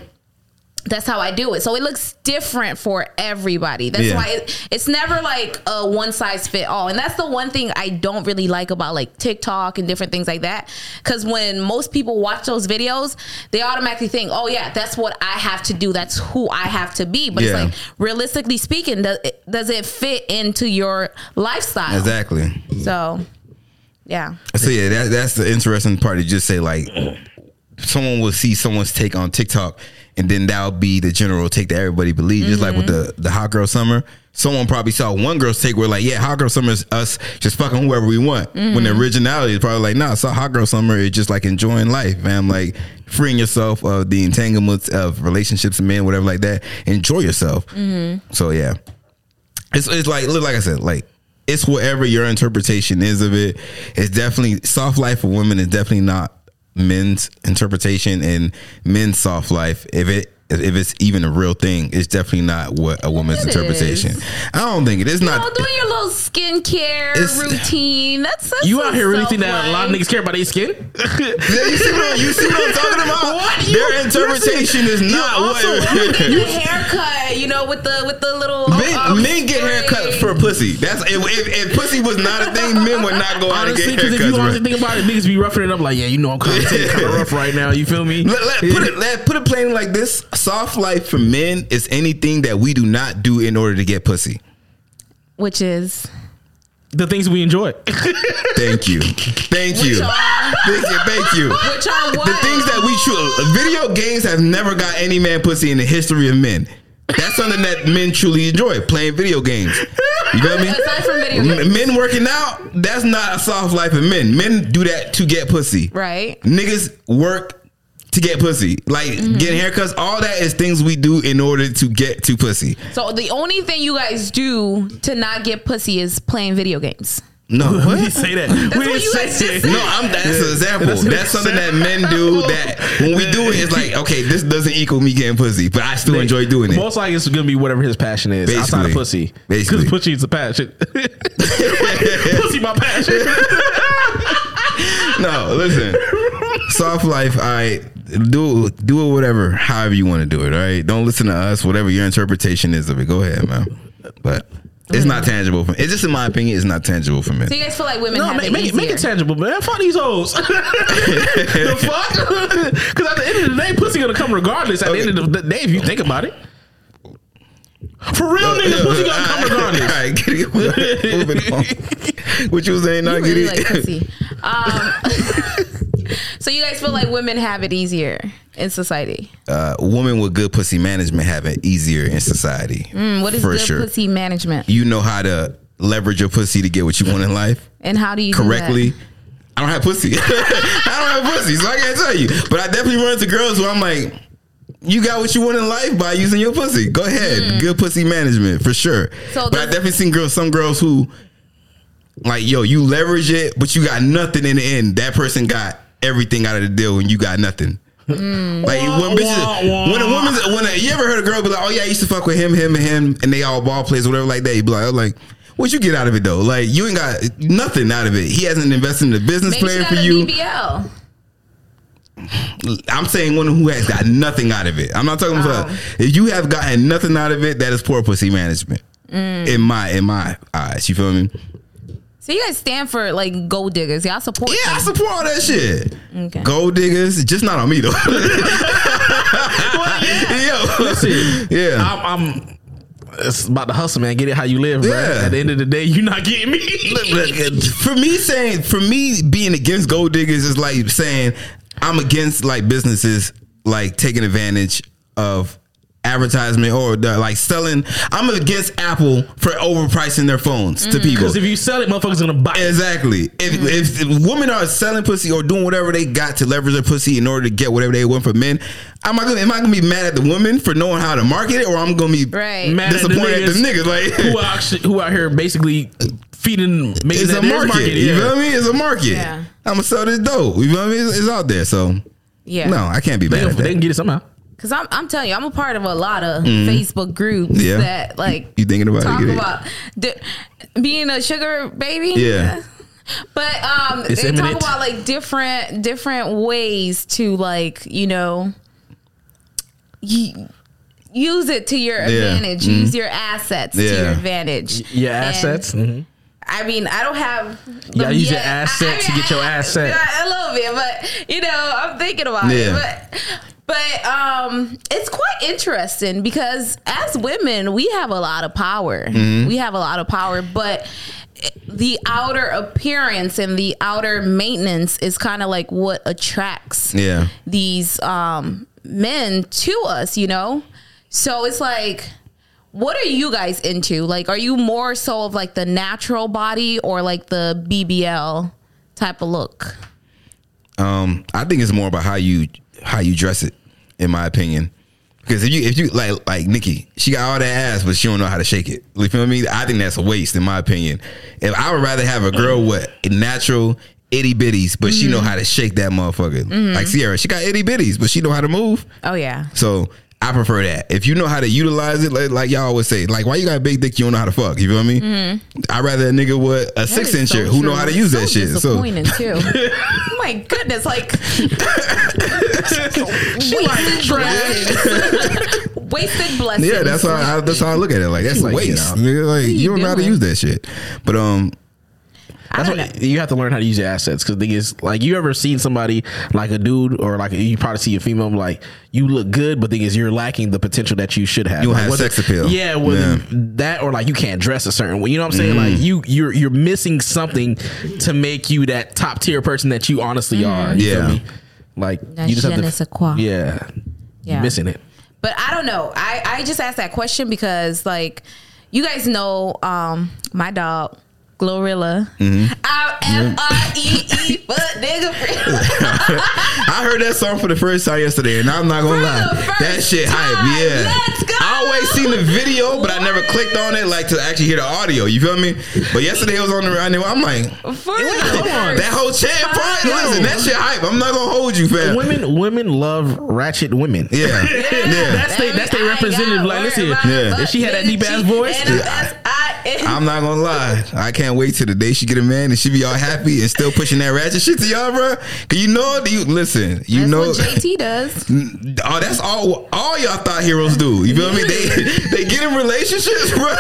that's how I do it. So it looks different for everybody. That's Yeah. why it, it's never like a one size fit all. And that's the one thing I don't really like about like TikTok and different things like that. Cause when most people watch those videos, they automatically think, oh yeah, that's what I have to do. That's who I have to be. But Yeah. it's like realistically speaking, does it, does it fit into your lifestyle? Exactly. So yeah. So yeah, that, that's the interesting part to just say like someone will see someone's take on TikTok and then that'll be the general take that everybody believes. Just like with the mm-hmm. the hot girl summer. Someone probably saw one girl's take where like, yeah, hot girl summer is us just fucking whoever we want. When the mm-hmm. originality is probably like, nah, so hot girl summer is just like enjoying life, man. Like freeing yourself of the entanglements of relationships and men, whatever like that. Enjoy yourself. Mm-hmm. So yeah. It's it's like look like I said, like it's whatever your interpretation is of it. It's definitely soft life for women is definitely not men's interpretation and men's soft life. If it if it's even a real thing, it's definitely not what a woman's It interpretation. is. I don't think it is You not. know, doing your little skincare It's- routine. That's, that's You out here really think that a lot of niggas care about their skin? <laughs> Yeah, you see what you see what I'm talking about? <laughs> What? You- Their interpretation is not also what. Getting <laughs> a haircut, you know, with the with the little Men, um, men get haircuts for pussy. That's if, if, if pussy was not a thing, men would not go out Honestly, and get because if haircuts. you bro. honestly think about it, niggas be roughing it up like, yeah, you know, I'm kind of kind of rough right now. You feel me? Let, let- put it let, put it plain like this: soft life for men is anything that we do not do in order to get pussy. which is The things we enjoy. Thank you, thank you, thank you, thank you. which are what The things that we truly video games have never got any man pussy in the history of men. That's something that men truly enjoy playing video games. You got me? aside from video games, Men working out, that's not a soft life of men. Men do that to get pussy. right? Niggas work to get pussy. Like Mm-hmm. getting haircuts, all that is things we do in order to get to pussy. So the only thing you guys do to not get pussy is playing video games. No, <laughs> we what? didn't say that. we what didn't you say guys just it. said. No, I'm that's an example. That's That's, an something that men do <laughs> that when we do it, it's like, okay, this doesn't equal me getting pussy, but I still enjoy doing it. Most likely it's gonna be whatever his passion is outside of Basically. pussy. Basically. Because pussy is a passion. <laughs> pussy my passion. No, listen. Soft life, I do do it whatever, however you want to do it, all right? Don't listen to us, whatever your interpretation is of it. Go ahead, man. But it's not tangible for me. it's just in my opinion, it's not tangible for me. So you guys feel like women no, have make, it make, it, make it tangible, man. Fuck these hoes. <laughs> the fuck? <laughs> Because at the end of the day, pussy gonna come regardless. At Okay. the end of the day, if you think about it. For real, niggas, pussy gonna come regardless. All right, get it, <laughs> moving on. What you was saying, You not really get like it? pussy. Um, <laughs> so you guys feel like women have it easier in society. Uh, women with good pussy management have it easier in society. Mm, what is for good sure. pussy management, You know how to leverage your pussy to get what you want in life. and how do you do that? correctly. I don't have pussy. <laughs> I don't have pussy, so I can't tell you. But I definitely run into girls who I'm like, you got what you want in life by using your pussy. Go ahead, good pussy management for sure. Mm. So but I does- definitely seen girls, some girls who, like, yo, you leverage it, but you got nothing in the end. That person got everything out of the deal, and you got nothing. Mm. Like when bitches, when a woman's when a, you ever heard a girl be like, oh yeah, I used to fuck with him, him, and him, and they all ball players, whatever like that. You be like, oh, like. What you get out of it though? Like you ain't got nothing out of it. He hasn't invested in the business Maybe she plan got for a you. BBL. I'm saying one who has got nothing out of it. I'm not talking about Wow. if you have gotten nothing out of it, that is poor pussy management. Mm. In my in my eyes, you feel me? So you guys stand for like gold diggers. Y'all support. Yeah, I support all that shit. Okay. Gold diggers, just not on me though. <laughs> Yo, Listen, yeah. I'm, I'm. It's about the hustle, man. Get it how you live, bro. Yeah. At the end of the day, you're not getting me. Look, look, for me saying for me being against gold diggers is like saying I'm against like businesses like taking advantage of advertisement or the, like selling. I'm against Apple for overpricing their phones to mm. people. Because if you sell it, motherfuckers gonna buy it. Exactly. If, mm-hmm. if women are selling pussy or doing whatever they got to leverage their pussy in order to get whatever they want from men, am I gonna am I gonna be mad at the women for knowing how to market it, or I'm gonna be Right. Mad at the disappointed at the niggas? Like who <laughs> out, who out here basically feeding, making it's that a theirs market. You yeah. feel me? It's a market. Yeah. I'm gonna sell this dope. You feel me? It's, it's out there. So Yeah. no, I can't be mad can- at they that. can get it somehow. Cause I'm, I'm telling you, I'm a part of a lot of Facebook groups Mm-hmm. Yeah. that like You thinking about talk it. about di- being a sugar baby. Yeah. But um, It's they imminent. talk about like different different ways to like you know, y- use it to your Yeah. advantage. Mhm. Use your assets to your advantage. Your And, assets. mhm. I mean, I don't have. You gotta use your yet. asset to get your ass set. I, a little bit, but you know, I'm thinking about Yeah. it. But but um, it's quite interesting because as women, we have a lot of power. Mm-hmm. We have a lot of power, but the outer appearance and the outer maintenance is kind of like what attracts Yeah. these um men to us, you know? So it's like what are you guys into? Like are you more so of like the natural body or like the BBL type of look? Um, I think it's more about how you how you dress it, in my opinion. Because if you if you like like Nikki, she got all that ass, but she don't know how to shake it. You feel me? I think that's a waste, in my opinion. If I would rather have a girl with natural itty bitties, but she mm-hmm. know how to shake that motherfucker. Mm-hmm. Like Sierra, she got itty bitties, but she know how to move. Oh yeah. So I prefer that. If you know how to utilize it, like, like y'all always say, like why you got a big dick, you don't know how to fuck. You feel me? I'd rather a nigga with a six That is incher so who know how to use So that shit. So Disappointing too. <laughs> oh my goodness, like <laughs> wasted <laughs> wasted blessings. Yeah, that's how I, that's how I look at it. Like that's a like, waste. nigga. Like you, don't know how to use that shit. But um, I That's don't what you have to learn how to use your assets. Because thing is, like, you ever seen somebody like a dude or like you probably see a female like you look good, but the thing is you're lacking the potential that you should have. You like, have whether- sex appeal. Yeah, whether Yeah. that or like you can't dress a certain way. You know what I'm saying? Mm. Like you you're you're missing something to make you that top tier person that you honestly are. You Yeah. Like That you just have to. sais quoi. Yeah, Yeah. you're missing it. But I don't know. I, I just asked that question because like you guys know um my dog Glorilla. Mm-hmm. I'm F R E E fuck nigga free. <laughs> I heard that song for the first time yesterday, and I'm not gonna For lie, that shit time. hype. Yeah, Let's go. I always seen the video, but I never clicked on it like to actually hear the audio. You feel me? But yesterday it was on the radio. I'm like, For hold first that whole chant part. Listen, that shit hype. I'm not gonna hold you, fam. Women women love ratchet women. Yeah, yeah. That's they that's their representative. got Like, listen, worried Yeah. if she had that deep ass voice, and Yeah. I'm not gonna lie. I can't wait till the day she get a man and she be all happy and still pushing that ratchet shit to y'all, bro. Cause you know, you listen, you That's know. what JT <laughs> does. Oh, that's all. All y'all thought heroes do. You feel me? They <laughs> they get in relationships, bro. <laughs>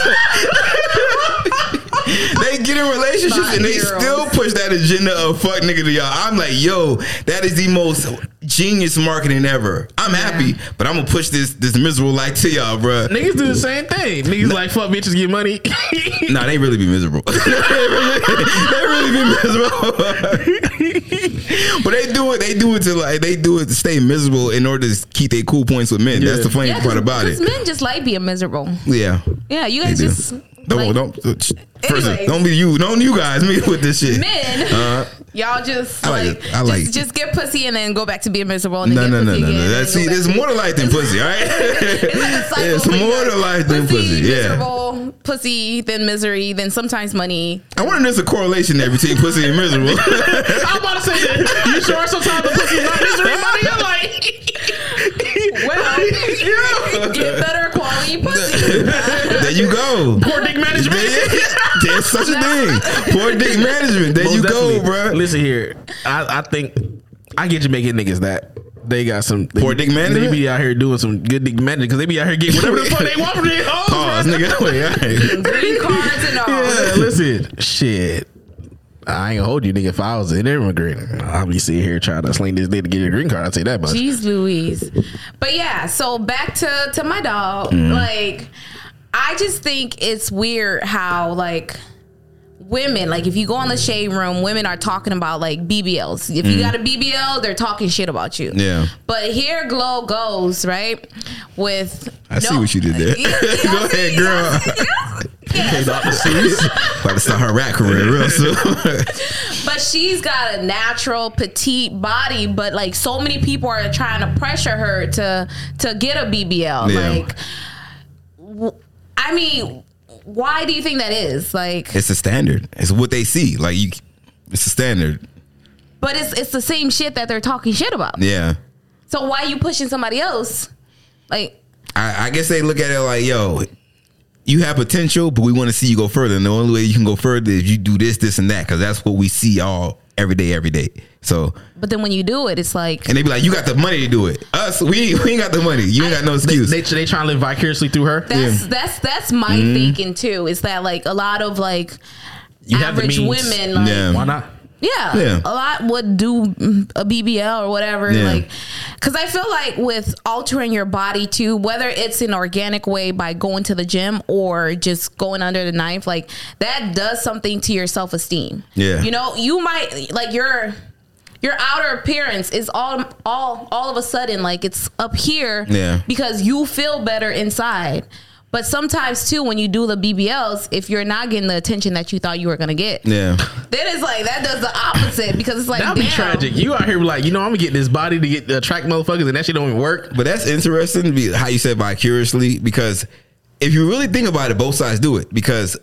<laughs> they get in relationships Thought and they heroes. still push that agenda of fuck nigga to y'all. I'm like, yo, that is the most genius marketing ever. I'm happy, but I'm gonna push this this miserable life to y'all, bro. Niggas do the same thing. Niggas like fuck bitches get money. <laughs> Nah, they really be miserable. they, <laughs> really, they really be miserable. but they do it. They do it to like they do it to stay miserable in order to keep their cool points with men. That's the funny Yeah, part about it. Men just like being miserable. Yeah. Yeah, you guys just Don't like, don't first, Anyways. don't be you. Don't you guys me with this shit. men. Uh, Y'all just I like like, it. I like just, it. just get pussy and then go back to being miserable. And no, then no, get no, pussy no, again no. and That's see, there's more to life than pussy, all right? <laughs> It's like <laughs> a cycle. It's more to life than pussy. Yeah. Miserable, pussy, then misery, then sometimes money. I wonder if there's a correlation there between pussy and miserable. <laughs> I'm about to say that. You sure sometimes the pussy is not misery money? I'm like, Well, <laughs> get better quality pussy. <laughs> there you go. poor dick management. There- There's such a thing. Poor dick management. There Most you go, definitely. bro. Listen here, I, I think I get Jamaican niggas that they got some they, Poor dick management? They be out here doing some good dick management because they be out here getting whatever the fuck they want from their hoes. <laughs> Pause, bro. nigga. Wait, all right. Green cards and all. Yeah, listen, shit. I ain't gonna hold you, nigga. If I was an immigrant, I'll be sitting here trying to sling this dick to get your green card. I'll say that much. Jeez Louise. But yeah, so back to to my dog. Mm-hmm. Like I just think it's weird how like women, like if you go on the shade room, women are talking about like BBLs. If you got a BBL, they're talking shit about you. Mm. Yeah. But here Glow goes, right? With I see what you did there. <laughs> You- you <laughs> Go ahead, girl. you Seuss. About to start her rap career real <laughs> soon. But she's got a natural petite body, but like so many people are trying to pressure her to to get a BBL. Yeah. Like, I mean, why do you think that is? Like, it's a standard. It's what they see. Like you, it's a standard. but it's it's the same shit that they're talking shit about. Yeah. So why are you pushing somebody else? Like, I, I guess they look at it like, yo, you have potential, but we want to see you go further. And the only way you can go further is you do this, this, and that, because that's what we see all every day, every day. So, but then when you do it, it's like and they be like, you got the money to do it. Us, we, <laughs> we ain't got the money. You ain't got no excuse. They, they trying to live vicariously through her. that's that's that's my Mm-hmm. thinking too. Is that like a lot of like You have the average women, like, Yeah. Why not? Yeah, Yeah. a lot would do mm, a BBL or whatever. Yeah. Like, because I feel like with altering your body too, whether it's an organic way by going to the gym or just going under the knife, like that does something to your self esteem. Yeah. you know, you might like your your outer appearance is all all all of a sudden like it's up here Yeah. because you feel better inside. But sometimes too, when you do the BBLs, if you're not getting the attention that you thought you were gonna get, yeah. then it's like that does the opposite because it's like That'd be tragic. You out here like, you know, I'm gonna get this body to get to attract motherfuckers, and that shit don't even work. But that's interesting be how you said vicariously because if you really think about it, both sides do it because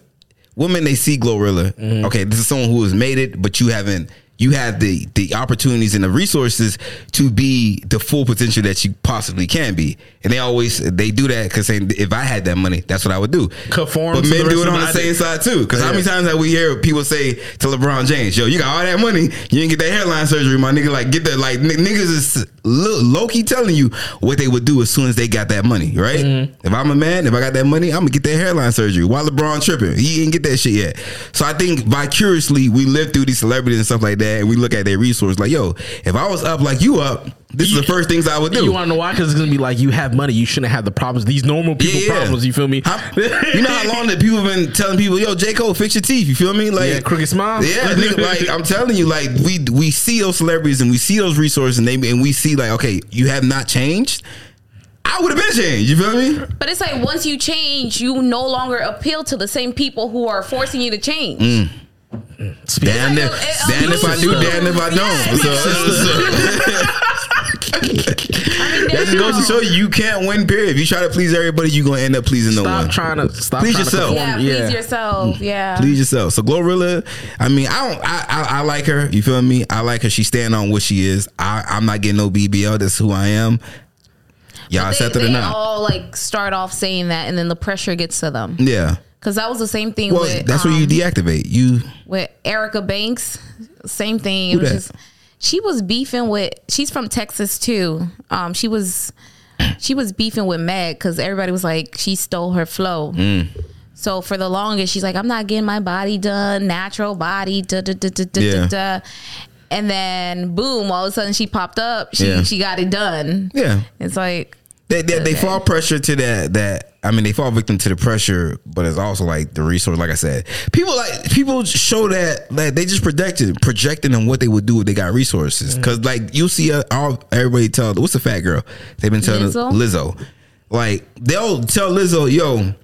women they see Glorilla. Mm-hmm. Okay, this is someone who has made it, but you haven't. You have the the opportunities and the resources to be the full potential that you possibly can be, and they always they do that because saying if I had that money, that's what I would do. Conform but men do it on the same side too. Because how many times have we hear people say to LeBron James, "Yo, you got all that money, you didn't get that hairline surgery, my nigga." Like get that, like n- niggas is low key telling you what they would do as soon as they got that money, right? Mm-hmm. If I'm a man, if I got that money, I'm gonna get that hairline surgery. Why LeBron tripping? He didn't get that shit yet. So I think vicariously we live through these celebrities and stuff like that, and we look at their resources like, "Yo, if I was up like you up, this is the first things I would do." You want to know why? Because it's gonna be like you have money, you shouldn't have the problems. These normal people Yeah, yeah. problems. You feel me? How- you know how long that people have been telling people, "Yo, J Cole, fix your teeth." You feel me? Like Yeah, crooked smile. Yeah, nigga, like I'm <laughs> telling you, like we we see those celebrities and we see those resources and they and we see like, okay, you have not changed. I would have been changed. You feel me? But it's like once you change, you no longer appeal to the same people who are forcing you to change. Mm. Speak- Damn like if, a- a damn if I do, lose-lose. damn if I don't. Yeah, So- so- that just goes to show you you can't win. Period. If you try to please everybody, you are gonna end up pleasing no Stop one. trying to stop. Please trying yourself. To Yeah, conform. please yourself. Yeah. Please yourself. So Glorilla, I mean, I don't, I, I, I like her. You feel me? I like her. She stand on what she is. I, I'm not getting no BBL. That's who I am. Y'all They, accept it or they not? all like start off saying that, and then the pressure gets to them. yeah. Because that was the same thing Well, with that's where you um, deactivate. You with Erica Banks. Same thing. Who that? just she was beefing with. She's from Texas too. Um, she was she was beefing with Meg because everybody was like she stole her flow. Mm. So for the longest, she's like, I'm not getting my body done, natural body. Da, da, da, da, da, Yeah. da, da. And then boom, all of a sudden she popped up. She Yeah. she got it done. yeah. It's like They, they, they fall pressure to that that I mean they fall victim to the pressure, but it's also like the resource. Like I said, people like people show that that they just projected projecting on what they would do if they got resources. Because like you see uh, all everybody tell what's the fat girl they've been telling Lizzo? Lizzo, like they'll tell Lizzo, yo.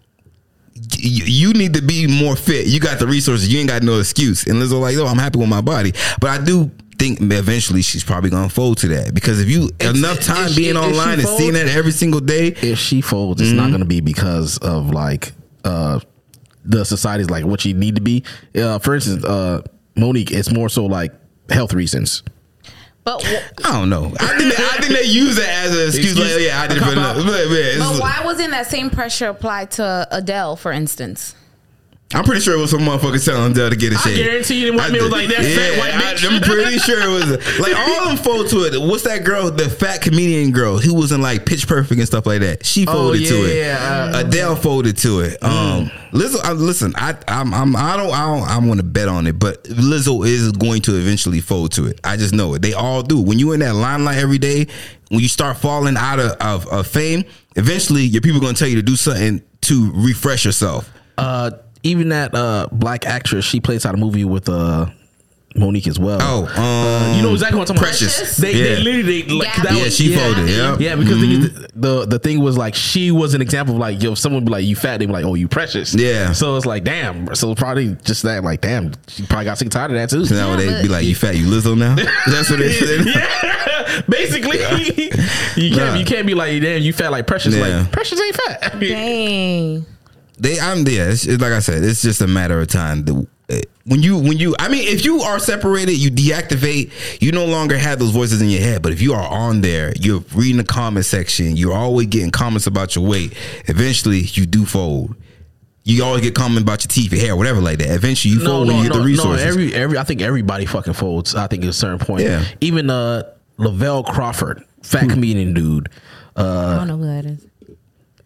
You need to be more fit. You got the resources. You ain't got no excuse. And Lizzo like, oh, I'm happy with my body. But I do think eventually she's probably gonna fold to that because if you enough time she- being she online and seeing that every single day, If she folds, it's Mm-hmm. not going to be because of like uh the society's like what you need to be. Uh, for instance, uh, Mo'Nique, it's more so like health reasons. but wh- I don't know. I think they, I think they use that as an excuse. Excuse- like, yeah, I did it a for cop-out. But, yeah, but why wasn't that same pressure applied to Adele, for instance? I'm pretty sure it was some motherfucker telling Dell to get a I shave. guarantee you the white man was like, "That fat white bitch." I, am pretty <laughs> sure it was like all them fold to it. What's that girl, the fat comedian girl who was in like Pitch Perfect and stuff like that? She folded to it. yeah, uh, Adele folded to it. Um, Lizzo, I, listen, I, I'm, I'm, I don't, I don't, I want to bet on it, but Lizzo is going to eventually fold to it. I just know it. They all do. When you in that limelight every day, when you start falling out of, of, of fame, eventually your people are going to tell you to do something to refresh yourself. Uh, even that uh black actress, she plays out a movie with uh Mo'Nique as well. Oh, um, you know exactly what I'm talking Precious. about. Precious. They, Yeah. they literally they, like Yeah. that Yeah, was, she folded, yeah. yeah. Because the, the the thing was like she was an example of like yo, if someone be like you fat, they be like oh you precious. Yeah. So it's like damn. So probably just that like damn. She probably got sick and tired of that too. So now Yeah, they but- be like, "You fat? You Lizzo now?" <laughs> That's what they <laughs> said. yeah, basically, <laughs> you can't Nah. you can't be like damn you fat like precious Yeah. like precious ain't fat. Dang. They, I'm yeah. It's, it's like I said, it's just a matter of time. The, eh, when you, when you, I mean, if you are separated, you deactivate. You no longer have those voices in your head. But if you are on there, you're reading the comment section. You're always getting comments about your weight. Eventually, you do fold. You always get comments about your teeth, your hair, whatever like that. Eventually, you fold when you get the resources. no, every every I think everybody fucking folds. I think at a certain point. Yeah. Even uh Lavell Crawford, fat comedian dude. I Uh, don't know who that is.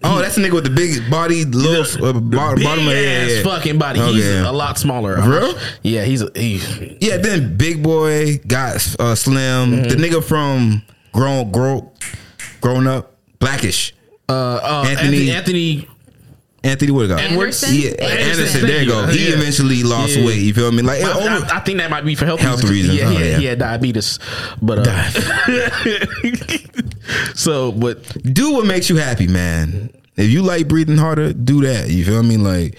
Oh, that's the nigga with the big body, little uh, bottom, big bottom of ass yeah, yeah. fucking body. Okay. He's a lot smaller. For real? Yeah, he's a he, Yeah, then Big Boy got uh, Slim. Mm-hmm. The nigga from Grown Grow Grown Up Blackish. uh, uh Anthony- Anthony Anthony Anthony what got? Anderson? Yeah, Anderson. Anderson. There you go. He you. eventually lost Yeah. weight. You feel me? Like I, over, I, I think that might be for health, Health reasons. Yeah, Oh, yeah, yeah. yeah, diabetes. But uh, <laughs> so, but do what makes you happy, man. If you like breathing harder, do that. You feel me? Like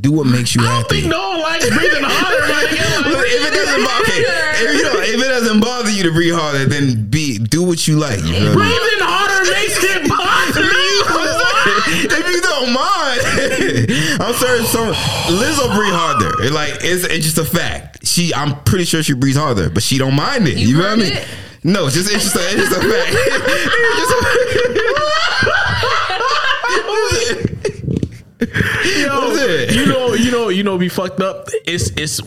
do what makes you I don't happy. think no one likes breathing harder. man. <laughs> Look, if it doesn't bother, if, you know, if it doesn't bother you to breathe harder, then be do what you like. You me? breathing harder makes it <laughs> bother you. <laughs> if you don't mind, I'm sorry. Some Lizzo breathe harder. It like it's, it's just a fact. She, I'm pretty sure she breathes harder, but she don't mind it. You, You know what I mean? it? No, just it's just a, it's just a fact. Just Yo, What is it? You know, you know, you know, be fucked up. It's it's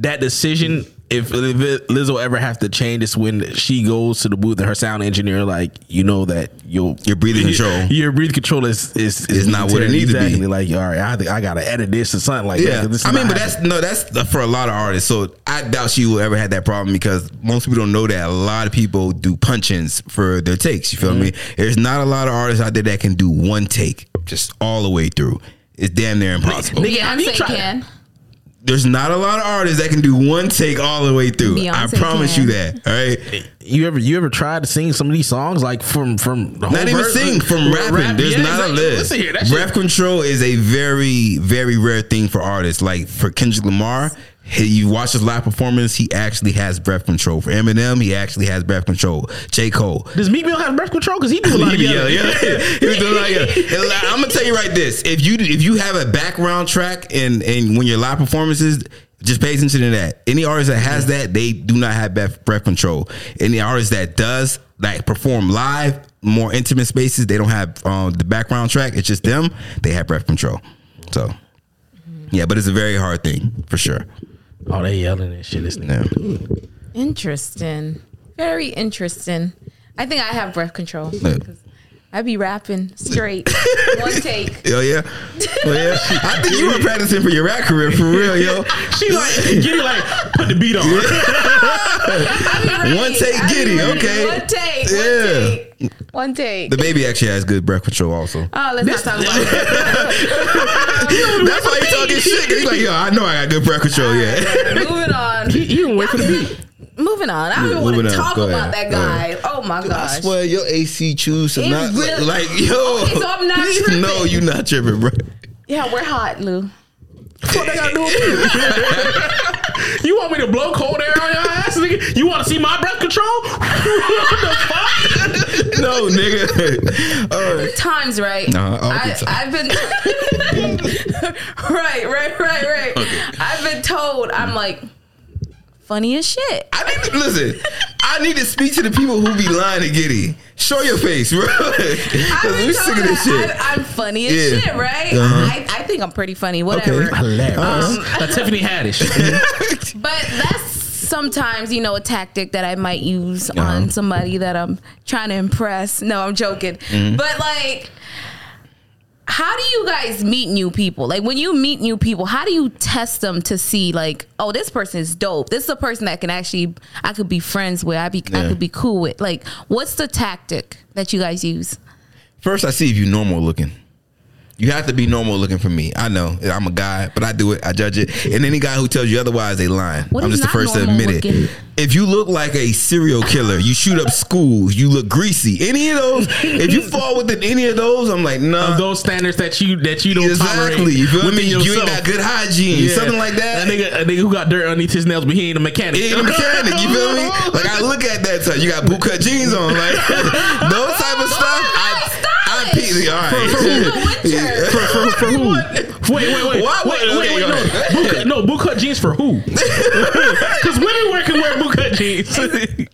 that decision. If, if Lizzo ever has to change, it's when she goes to the booth and her sound engineer, like you know that your Your breathing <laughs> control. your breathing control is is, Is not what it needs to be. Like, all right, I, think I gotta edit this or something like Yeah, that. This I mean, but happening. that's no, that's for a lot of artists. So I doubt she will ever have that problem because most people don't know that a lot of people do punch-ins for their takes. You feel me? Mm-hmm. There's not a lot of artists out there that can do one take just all the way through. It's damn near impossible. Nigga, have you tried? can. There's not a lot of artists that can do one take all the way through. I promise can. you that. All right. You ever you ever tried to sing some of these songs like from from the Not even verse? sing from Rap- rapping. There's yeah, not a list. Listen here, that shit- Rap control is a very, very rare thing for artists. Like for Kendrick Lamar, he, you watch his live performance, he actually has breath control. For Eminem, he actually has breath control. J. Cole. Does Meek Mill have breath control? Because he do a lot of <laughs> Yeah, yeah. He was doing like a- I'm gonna tell you right this: if you if you have a background track and and when your live performances, just pay attention to that. Any artist that has that, they do not have breath, breath control. Any artist that does like perform live, more intimate spaces, they don't have um, the background track. It's just them. They have breath control. So yeah, but it's a very hard thing for sure. Oh, they yelling and shit. This Yeah. Interesting. Very interesting. I think I have breath control. Yeah. 'Cause I be rapping straight. <laughs> One take. Oh yeah, oh yeah. I think you were practicing for your rap career for real, yo. She like get it like put the beat on. <laughs> One take, I be Giddy, ready. okay. One take. Yeah. One take. One take. The baby actually has good breath control, also. oh, let's not talk about <laughs> that. That's why you talking shit. He's like, yo, I know I got good breath control. Yeah. Moving on. You don't wait for the beat. Moving on. I don't even want to talk Go about ahead. that Go guy. Oh my I gosh. swear your AC choose to not really- like yo. Okay, so I'm not tripping. <laughs> no, you not tripping, bro. Yeah, we're hot, Lou. What they gotta do with me? <laughs> You want me to blow cold air on your ass, nigga? You want to see my breath control? <laughs> what the fuck? No, nigga. Uh, Times right. Nah, I. I've been right, right, right, right. I've been told I'm like funny as shit. I need to listen. I need to speak to the people who be lying to Giddy. Show your face, <laughs> bro. I've Cause we told sick of this shit. I, I'm funny as Yeah. shit, right? Uh-huh. I, I think I'm pretty funny. Whatever. Okay. Hilarious. Um, Uh, Tiffany Haddish. <laughs> <laughs> But that's sometimes, you know, a tactic that I might use Uh-huh. on somebody that I'm trying to impress. No, I'm joking. Mm-hmm. But like, how do you guys meet new people? Like when you meet new people, how do you test them to see like, oh, this person is dope. This is a person that can actually I could be friends with. I be I could be cool with. Like, what's the tactic that you guys use? First, I see if you normal looking. You have to be normal looking for me. I know I'm a guy, but I do it. I judge it. And any guy who tells you otherwise, they lying. What I'm just the first to admit looking? it. If you look like a serial killer, you shoot up schools, you look greasy. Any of those, if you fall within any of those, I'm like, nah. Of those standards that you that you don't Exactly. tolerate You feel within me? You ain't got good hygiene, Yeah. something like that. A nigga, a nigga who got dirt underneath his nails, but he ain't a mechanic. He ain't a mechanic, you feel me? <laughs> Like I look at that time, you got boot cut jeans on, like <laughs> those type of stuff. I, stop I it. pee. All right. winter. for, for, for who? Wait, wait, wait, What? wait, Okay, wait, wait, go no, ahead. boot cut, no, boot cut jeans for who? <laughs> Because women wear can wear boot cut jeans. Exactly.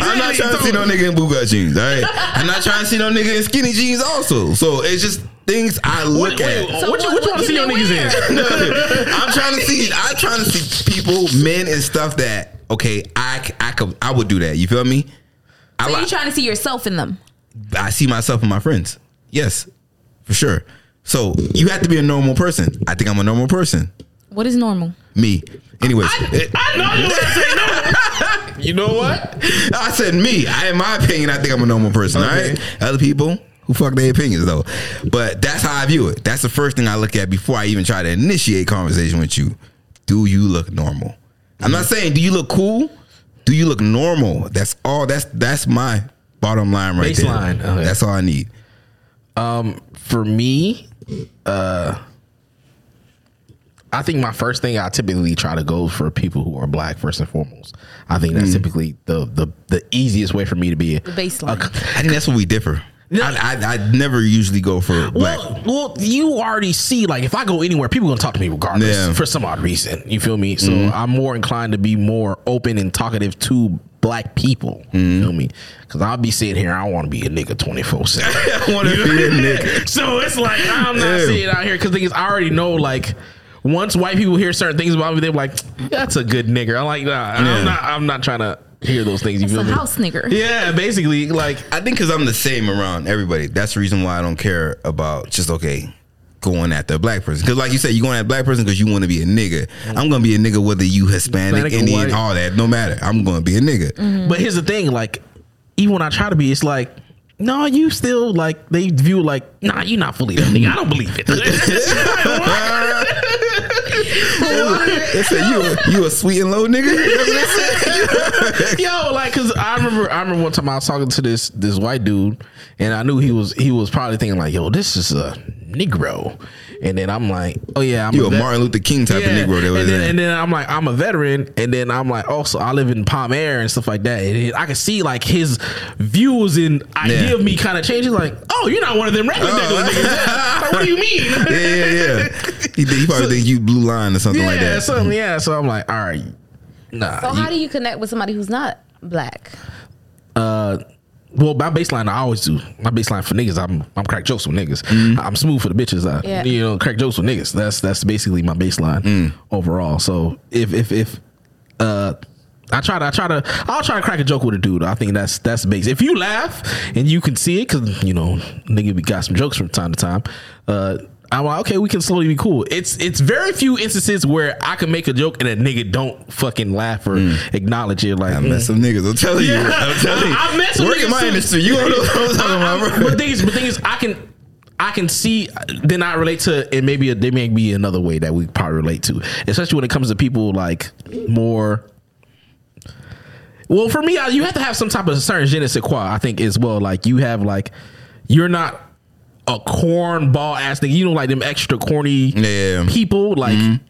I'm not trying to see no nigga in boot cut jeans. All right. I'm not trying to see no nigga in skinny jeans. Also, so it's just things I look Wait, wait, at. So what, you, what- what you want to see your they niggas in? <laughs> I'm trying to see. I'm trying to see people, men and stuff that okay. I c- I could I would do that. You feel me? So like. you trying to see yourself in them? I see myself and my friends. Yes, for sure. So you have to be a normal person. I think I'm a normal person. What is normal? Me. Anyways, it- I know you want to say no. <laughs> You know what? I said me. I, in my opinion, I think I'm a normal person. All Okay. right. Other people who fuck their opinions though. But that's how I view it. That's the first thing I look at before I even try to initiate conversation with you. Do you look normal? I'm not mm-hmm. saying do you look cool. Do you look normal? That's all. That's that's my bottom line right Baseline. there. Okay. That's all I need. For me, uh, I think my first thing I typically try to go for people who are black first and foremost. I think Mm. that's typically the the the easiest way for me to be The baseline. I think that's where we differ. I, I I never usually go for black. Well, well, you already see, like, if I go anywhere, people gonna talk to me regardless Yeah. For some odd reason. You feel me? So I'm more inclined to be more open and talkative to black people. Mm-hmm. You feel me? Because I'll be sitting here, I want to be a nigga 24 seven. <laughs> I want to be a nigga. <laughs> so it's like I'm not Yeah. sitting out here because things I already know like. Once white people hear certain things about me, they're like, "That's a good nigger." I'm like, "Nah, Yeah. I'm not. I'm not trying to hear those things." You It's feel a me? house nigger. Yeah, basically, like I think because I'm the same around everybody. That's the reason why I don't care about just okay going after a black person. Because like you said, you going at a black person because you want to be a nigga. Mm. I'm gonna be a nigga whether you Hispanic, Hispanic or Indian, white. all that. No matter. I'm gonna be a nigga. Mm-hmm. But here's the thing, like, even when I try to be, it's like, no, you still like they view like, nah, you're not fully that nigga. I don't believe it. <laughs> <laughs> They say you a, you a sweet and low nigga. <laughs> Yo, like, cause I remember, I remember one time I was talking to this this white dude, and I knew he was he was probably thinking like, yo, this is a Negro, and then I'm like, oh yeah, I'm you a vet- Martin Luther King type Yeah, of Negro. That and, then, and then I'm like, I'm a veteran, and then I'm like, also I live in Palm Air and stuff like that. And it- I can see like his views and idea Yeah. of me kind of changing. Like, oh, you're not one of them regular Oh. niggas. niggas. Like, what do you mean? <laughs> yeah, yeah, yeah. He, he probably think you blue line or something yeah, like that. something. Yeah, so I'm like, all right, nah. So you- how do you connect with somebody who's not black? uh, well, my baseline I always do. My baseline for niggas, I'm I'm crack jokes with niggas. Mm-hmm. I'm smooth for the bitches. I, Yeah. You know, crack jokes with niggas. That's that's basically my baseline Mm. overall. So if if if uh. I try to, I try to, I'll try to crack a joke with a dude. I think that's that's basic. If you laugh and you can see it, because you know, nigga, we got some jokes from time to time. Uh, I'm like, okay, we can slowly be cool. It's it's very few instances where I can make a joke and a nigga don't fucking laugh or acknowledge it. Like, I mm. met some niggas. I'm telling you. I'm telling you. I- met some Work in my too. industry. You don't know what I'm talking about, bro. but the thing is, but thing is, I can. I can see, then I relate to, and maybe there may be another way that we probably relate to, especially when it comes to people like more. Well, for me, I- you have to have some type of certain je ne sais quoi. I think as well. Like you have like, you're not a cornball ass nigga. You know, like them extra corny Yeah. people. Like, mm-hmm.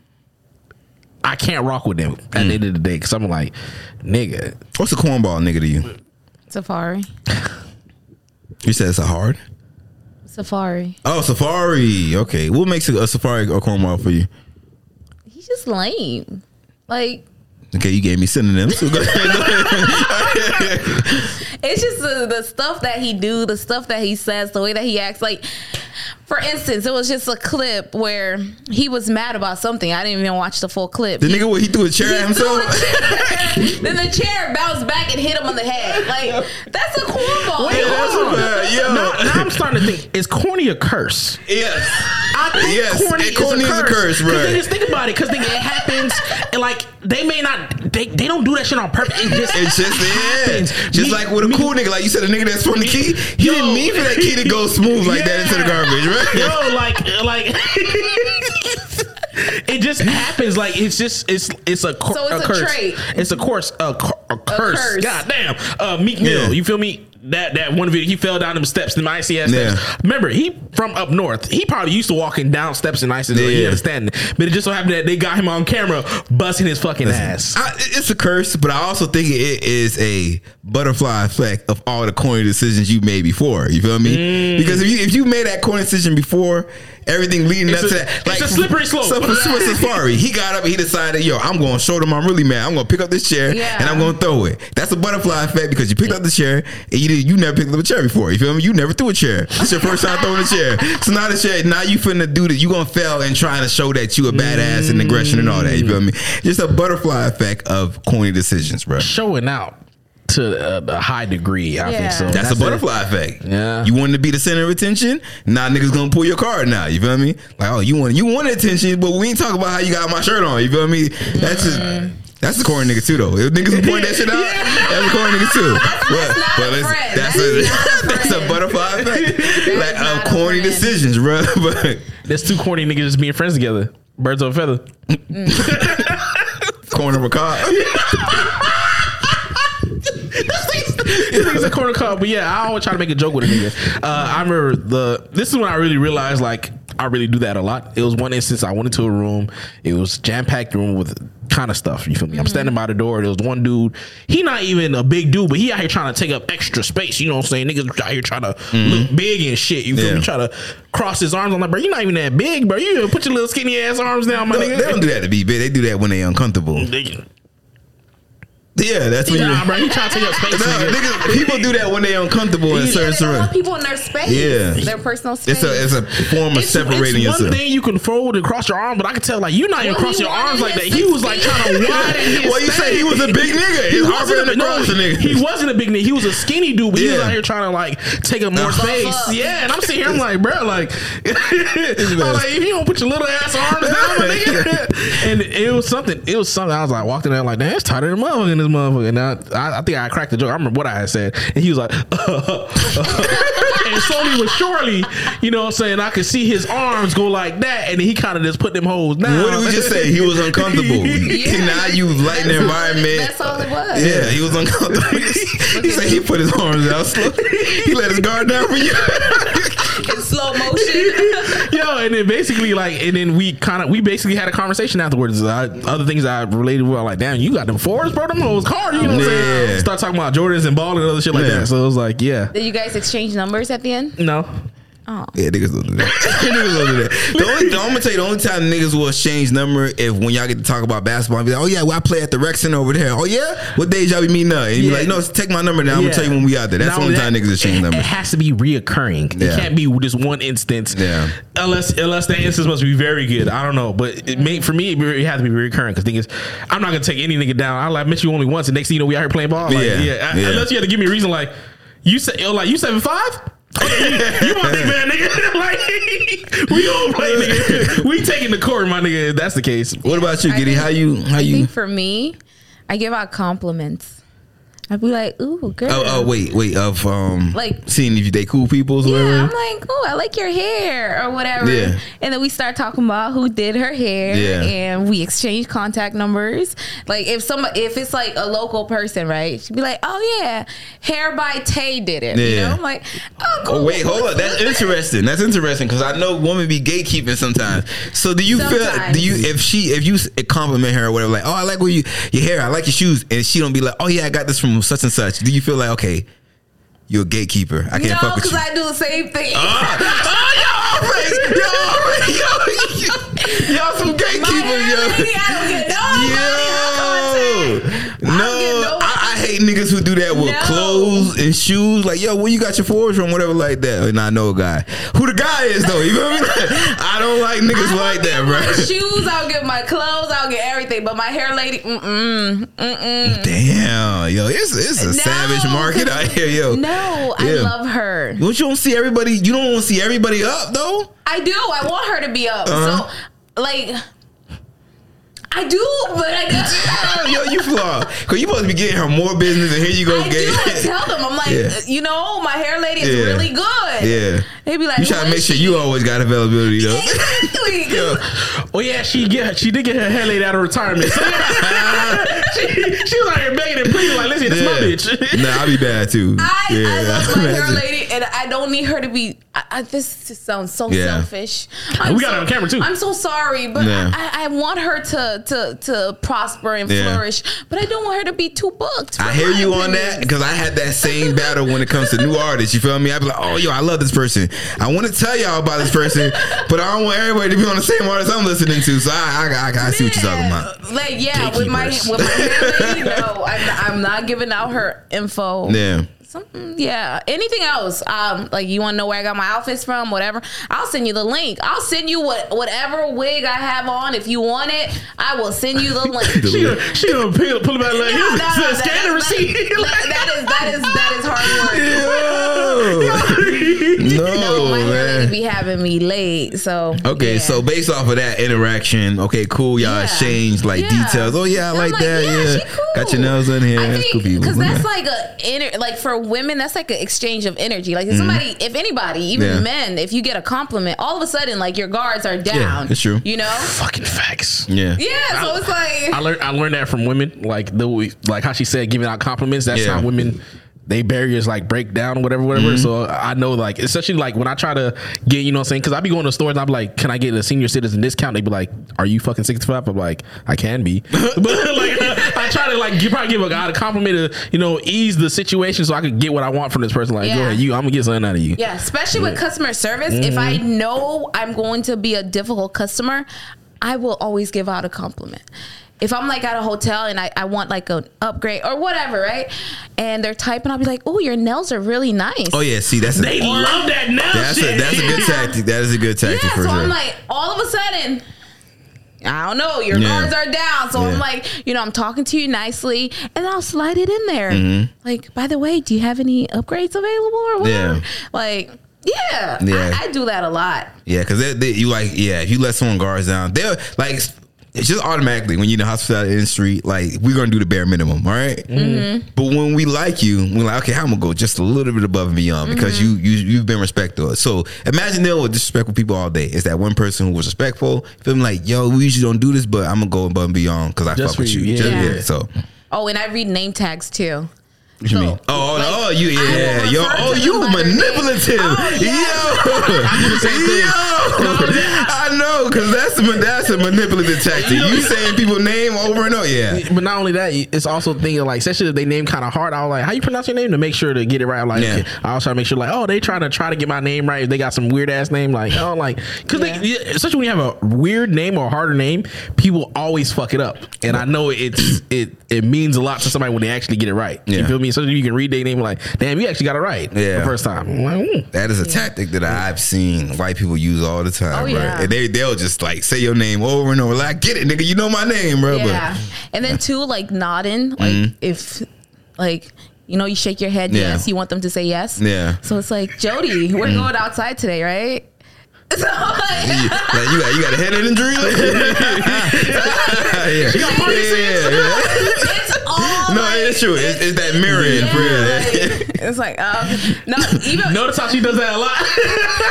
I can't rock with them at the mm. end of the day because I'm like, nigga, What's a cornball nigga to you? Safari. You said it's a hard. Safari. Oh, safari. Okay, what makes a, a safari a cornball for you? He's just lame. Like Okay, you gave me synonyms. So go ahead, go ahead. it's just the, the stuff that he do, the stuff that he says, the way that he acts. Like, for instance, it was just a clip where he was mad about something. I didn't even watch the full clip. The nigga, what he threw a chair at himself. chair. <laughs> then the chair bounced back and hit him on the head. Like that's a cornball. Wait, hold on. Yo. Now, now I'm starting to think: is corny a curse? Yes. I think Yes, corny, it- is, corny a is a curse. curse, 'Cause bruh. they Just think about it, because it happens. And like they may not, they, they don't do that shit on purpose. It just It's just happens. yeah. Just Me- like with a me- cool nigga, like you said, a nigga that's spun the key. He Yo. didn't mean for that key to go smooth like that into the garbage, right? <laughs> Yo, like, like. <laughs> It just happens. Like it's just it's it's a, cor- So it's a curse. trait. It's a course a, cur- a curse. curse. God damn. Uh, Meek Mill. Yeah. You feel me? That that one video he fell down them steps, them icy ass steps. Yeah. Remember, he from up north. He probably used to walking down steps in ice. Yeah. He understand. But it just so happened that they got him on camera busting his fucking ass. I, it's a curse, but I also think it is a butterfly effect of all the corny decisions you made before. You feel me? Mm. Because if you if you made that corny decision before, everything leading It's up a- to that, it's a slippery slope. So for Swiss Safari, he got up and he decided, yo, I'm going to show them I'm really mad. I'm going to pick up this chair Yeah. and I'm going to throw it. That's a butterfly effect because you picked up the chair and you did, you never picked up a chair before. You feel me? You never threw a chair. It's your first time throwing a chair. So now the chair, now you finna do that. You gonna fail and trying to show that you a badass and aggression and all that. You feel me? Just a butterfly effect of corny decisions, bro. Showing out to a, a high degree. I Yeah. think so. That's, a it. butterfly effect. Yeah. You wanted to be the center of attention. Now niggas gonna pull your card now. You feel me? Like, oh, you want you want attention, but we ain't talking about how you got my shirt on. You feel me? That's just mm-hmm. That's the corny nigga too though. If niggas <laughs> who point that shit out, that's a corny nigga too. but not a that's, That's a a <laughs> that's a butterfly effect. <laughs> like not a corny decisions, bro. But There's two corny niggas just being friends together. Birds of a feather. corner of a car. This Niggas a corner cop, but yeah, I always try to make a joke with a nigga. Uh, I remember the. This is when I really realized like I really do that a lot. It was one instance I went into a room. It was jam packed room with kind of stuff. You feel me? I'm mm-hmm. standing by the door. There was one dude. He not even a big dude, but he out here trying to take up extra space. You know what I'm saying? Niggas out here trying to mm-hmm. look big and shit. You feel Yeah. me? Try to cross his arms. I'm like, bro, you not even that big, bro. You put your little skinny ass arms down, my They nigga. they don't do that to be big. They do that when they uncomfortable. Yeah, that's when Nah, you. bro, he trying to take up <laughs> space. No, nigga. niggas, people do that when they're uncomfortable in certain they surroundings. people in their space. Yeah. Their personal space. It's a it's a form of It's, separating it's one thing you can fold and cross your arm, but I can tell like you're not even Well, cross he your arms like that. He was like six trying to <laughs> widen his. Well, you say he was a big nigga. It's He wasn't them a, to no, cross nigga. he wasn't a big nigga. He was a skinny dude, but he was out here trying to like take up more space. Yeah, and I'm sitting here, I'm like, bro, like, <laughs> I'm like, if you don't put your little ass arms down, nigga. and it was something. It was something. I was like, walked in there like, damn, it's tighter than motherfucker in this motherfucker. And I, I, I think I cracked the joke. I remember what I had said, and he was like, <laughs> and slowly but surely, you know what I'm saying, I could see his arms go like that, and he kind of just put them holes down. What did we just say? He was uncomfortable. <laughs> Yeah. now you lighten the That's all it- environment. That's all it was. Yeah, he was uncomfortable. <laughs> he said he put his arms out slow. He let his guard down for you. In slow motion. Yo, and then basically like, and then we kind of we basically had a conversation afterwards. I, other things I related with, I'm like, damn, you got them fours, bro. Them hoes hard. You know what I'm saying? Yeah. Start talking about Jordans and ball and other shit like that. So it was like, yeah, Did you guys exchange numbers at the end? no. Oh. Yeah, niggas don't do that. <laughs> niggas don't do that. The only, the, I'm gonna tell you, the only time niggas will exchange number if when y'all get to talk about basketball, and be like, oh yeah, well I play at the rec center over there. Oh yeah, what days y'all be meeting up? And you be like, no, take my number down. I'm gonna tell you when we out there. That's Not the only only time niggas exchange it, numbers. It has to be reoccurring. Yeah. It can't be just one instance. Yeah. Unless unless that instance must be very good. I don't know, but it may, for me it, has to be reoccurring because thing is, I'm not gonna take any nigga down. I like met you only once, and next thing you know, we out here playing ball. Like, Yeah. yeah. I- Yeah. Unless you had to give me a reason, like you say, yo, like you seven five. You my big man, nigga. <laughs> like we don't play, nigga. We taking the court, my nigga. If that's the case. What about you, Giddy? How you? How I you? think for me, I give out compliments. I'd be like, ooh, girl. Oh, oh, wait, wait. Of um, Like- seeing if they cool peoples, or Yeah, I'm like, oh, I like your hair or whatever. Yeah. And then we start talking about who did her hair, Yeah. and we exchange contact numbers. Like if some, if it's like a local person, right? She'd be like, oh yeah, hair by Tay did it. You Yeah. know, I'm like, oh, cool. Oh wait, hold up. That's interesting. That's interesting because I know women be gatekeeping sometimes. So do you feel? Do you if she if you compliment her or whatever, like, oh, I like where you your hair, I like your shoes, and she don't be like, oh yeah, I got this from such and such. Do you feel like okay, you're a gatekeeper? I can't no, fuck with you. because. I do the same thing. Uh, uh, y'all, y'all, y'all some My gatekeepers, yo. lady, I don't get no money, no hate niggas who do that with No. clothes and shoes. Like, yo, where you got your fours from? Whatever, like that. And I know a guy. Who the guy is though? You feel me? <laughs> I don't like niggas I like don't that, bro. shoes, I'll get my clothes, I'll get everything. But my hair lady, mm mm, mm. Damn, yo, it's it's a No, savage market out here, yo. No, I love her. Don't you don't see everybody? You don't want to see everybody up though. I do. I want her to be up. Uh-huh. So, like, I do, but I do. <laughs> Yo, you flaw. Cause you supposed to be getting her more business, and here you go, I gay. do. I <laughs> tell them, I'm like, Yeah. you know, my hair lady is Yeah. really good. Yeah. They be like, You try to make is sure you always got availability though. Exactly. <laughs> 'cause Oh yeah, she get she did get her hair laid out of retirement. She, she was out here begging and pleading like, listen, that's my bitch. nah, I'll be bad too. I, yeah, I love my hair imagine. lady, and I don't need her to be. I, I, this just sounds so Yeah. selfish. We got it on camera, too. I'm so sorry, but Yeah. I, I want her to to to prosper and Yeah. flourish, but I don't want her to be too booked. I hear you on that because I had that same battle when it comes to new artists. You feel me? I be like, oh yo, I love this person. I want to tell y'all about this person, but I don't want everybody to be on the same artist I'm listening to. So I, I, I, I see what you're talking about. Like yeah, with my with my lady, no, I'm, I'm not giving out her info. Yeah. Something, yeah. Anything else? Um, like you want to know where I got my outfits from? Whatever. I'll send you the link. I'll send you what whatever wig I have on. If you want it, I will send you the <laughs> link. She gonna, she gonna pull, pull it back like, No, no, no, "Here, scan the that- receipt. that- that is that is that is hard work. <laughs> <laughs> no, No, my hair lady man. be having me late. So Okay, yeah. so based off of that interaction, okay, cool. Y'all Yeah. exchange like Yeah. details. Oh yeah, I I'm like, that. Yeah, she cool. got your nails done here. I That's cool think because that's like a inner like for women, that's like an exchange of energy. Like if somebody, if anybody, even Mm-hmm. Yeah. men, if you get a compliment, all of a sudden like your guards are down. it's true. You know. Fucking facts. yeah, Yeah, so it's like I learned I learned that from women. Like the way- like how she said giving out compliments. That's Yeah. how women they barriers like break down, whatever, whatever. Mm-hmm. So I know like especially like when I try to get you know what I'm saying because I be going to stores and I'm like, can I get a senior citizen discount? They be like, are you fucking 65? I'm like, I can be, <laughs> but like I try to like give, probably give a guy a compliment to you know ease the situation so I could get what I want from this person. Like, go Yeah. ahead, you, I'm gonna get something out of you. Yeah, especially with customer service. If I mm-hmm. know I'm going to be a difficult customer, I will always give out a compliment. If I'm like at a hotel and I, I want like an upgrade or whatever, right? And they're typing, I'll be like, oh, your nails are really nice. Oh yeah, see that's They a, love that now that's shit. a that's a good tactic. That is a good tactic yeah, for so sure. I'm like, all of a sudden, I don't know, your Yeah. guards are down. So Yeah. I'm like, you know, I'm talking to you nicely and I'll slide it in there. Mm-hmm. Like, by the way, do you have any upgrades available or whatever? Yeah. Like, yeah, Yeah. I, I do that a lot. Yeah, because they, they, you like yeah, if you let someone guards down, they're like it's just automatically when you're in the hospitality industry, like we're gonna do the bare minimum, all right? Mm-hmm. But when we like you, we're like, okay, I'm gonna go just a little bit above and beyond because Mm-hmm. you you you've been respectful. So imagine dealing with disrespectful people all day. It's that one person who was respectful, feeling like, yo, we usually don't do this, but I'm gonna go above and beyond because I Just fuck with you. you, yeah. Just- Yeah. So Oh, and I read name tags too. what you mean? Oh, like, oh, you yeah, yo, oh, you them by their name. manipulative, Oh, yo, <laughs> yo, I know, cause that's a that's a manipulative tactic. You saying people name over and over, yeah, But not only that, it's also thinking like, especially if they name kind of hard. I was like, how you pronounce your name to make sure to get it right. I'm like, Yeah. okay. I also try to make sure like, oh, they trying to try to get my name right. If they got some weird ass name, like, oh, like, because Yeah. they, especially when you have a weird name or a harder name, people always fuck it up. And I know it's it it means a lot to somebody when they actually get it right. Yeah. You feel me? So you can read their name like, damn, you actually got it right. Yeah. the first time. Like, "Mm." that is a tactic that I've seen white people use all the time, Oh, right? yeah. And they they'll just like say your name over and over. Like, get it, nigga, you know my name, bro. Yeah. And then two, like nodding, like if like you know, you shake your head Mm-hmm. Yeah. yes, you want them to say yes. Yeah. So it's like, Jody, we're going outside today, right? <laughs> So But like, you, like, you got you got a head injury. <laughs> <laughs> yeah. Parkinson's. yeah, yeah. It's all No, like, it's true. It's, it's that mirroring yeah, for real. like, it's like um, no, even Notice how she does that a lot. <laughs>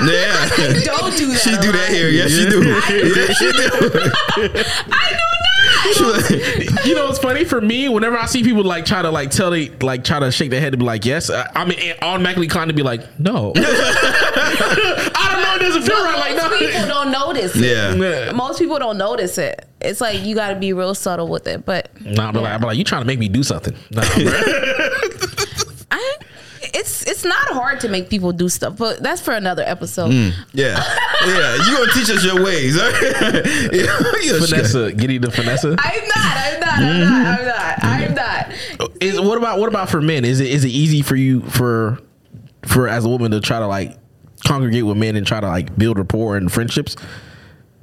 Yeah. don't do that. She do lot. that here. Yes, she do. <laughs> Yeah, she do. I do not. She like- <laughs> you know, it's funny for me. Whenever I see people like try to like tell they like try to shake their head to be like yes, I, I'm automatically inclined to be like no. <laughs> <laughs> I don't know. It doesn't feel right. Like Most people don't notice. It. Yeah. Yeah. Most people don't notice it. It's like you got to be real subtle with it. But Nah, but like, I'm like, you trying to make me do something? Nah, bro. I, it's it's not hard to make people do stuff. But that's for another episode. Mm. Yeah. Yeah. You gonna teach us your ways. huh? <laughs> yeah. You a Vanessa, getting the Vanessa. I'm not. I'm not. I'm not. I'm mm-hmm. not. I'm mm-hmm. not. Is what about what about for men? Is it is it easy for you for for as a woman to try to like congregate with men and try to like build rapport and friendships?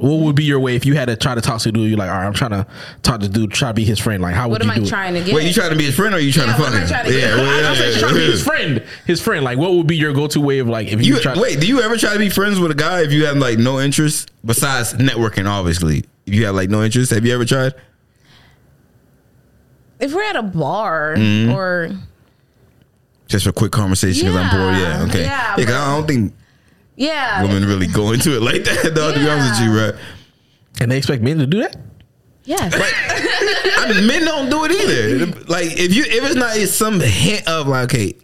What would be your way if you had to try to talk to a dude? You're like, all right, I'm trying to talk to this dude, try to be his friend. Like, how would What you am do I it? trying to get? Wait, you trying to be his friend or you trying Yeah, to what fuck am him? trying to yeah, get? well, I yeah, was like, yeah, trying to be his friend. His friend. Like, what would be your go-to way of like if you, You try? wait, do you ever try to be friends with a guy if you have like no interest besides networking? Obviously, if you have like no interest, have you ever tried? if we're at a bar Mm-hmm. or Just for quick conversation because I'm bored. Yeah, Yeah, okay. yeah, Yeah, 'cause I don't think yeah, women really go into it like that. Though, to be honest with you, right? And they expect men to do that? yes. I mean, men don't do it either. Like if you if it's not some hint of like, okay,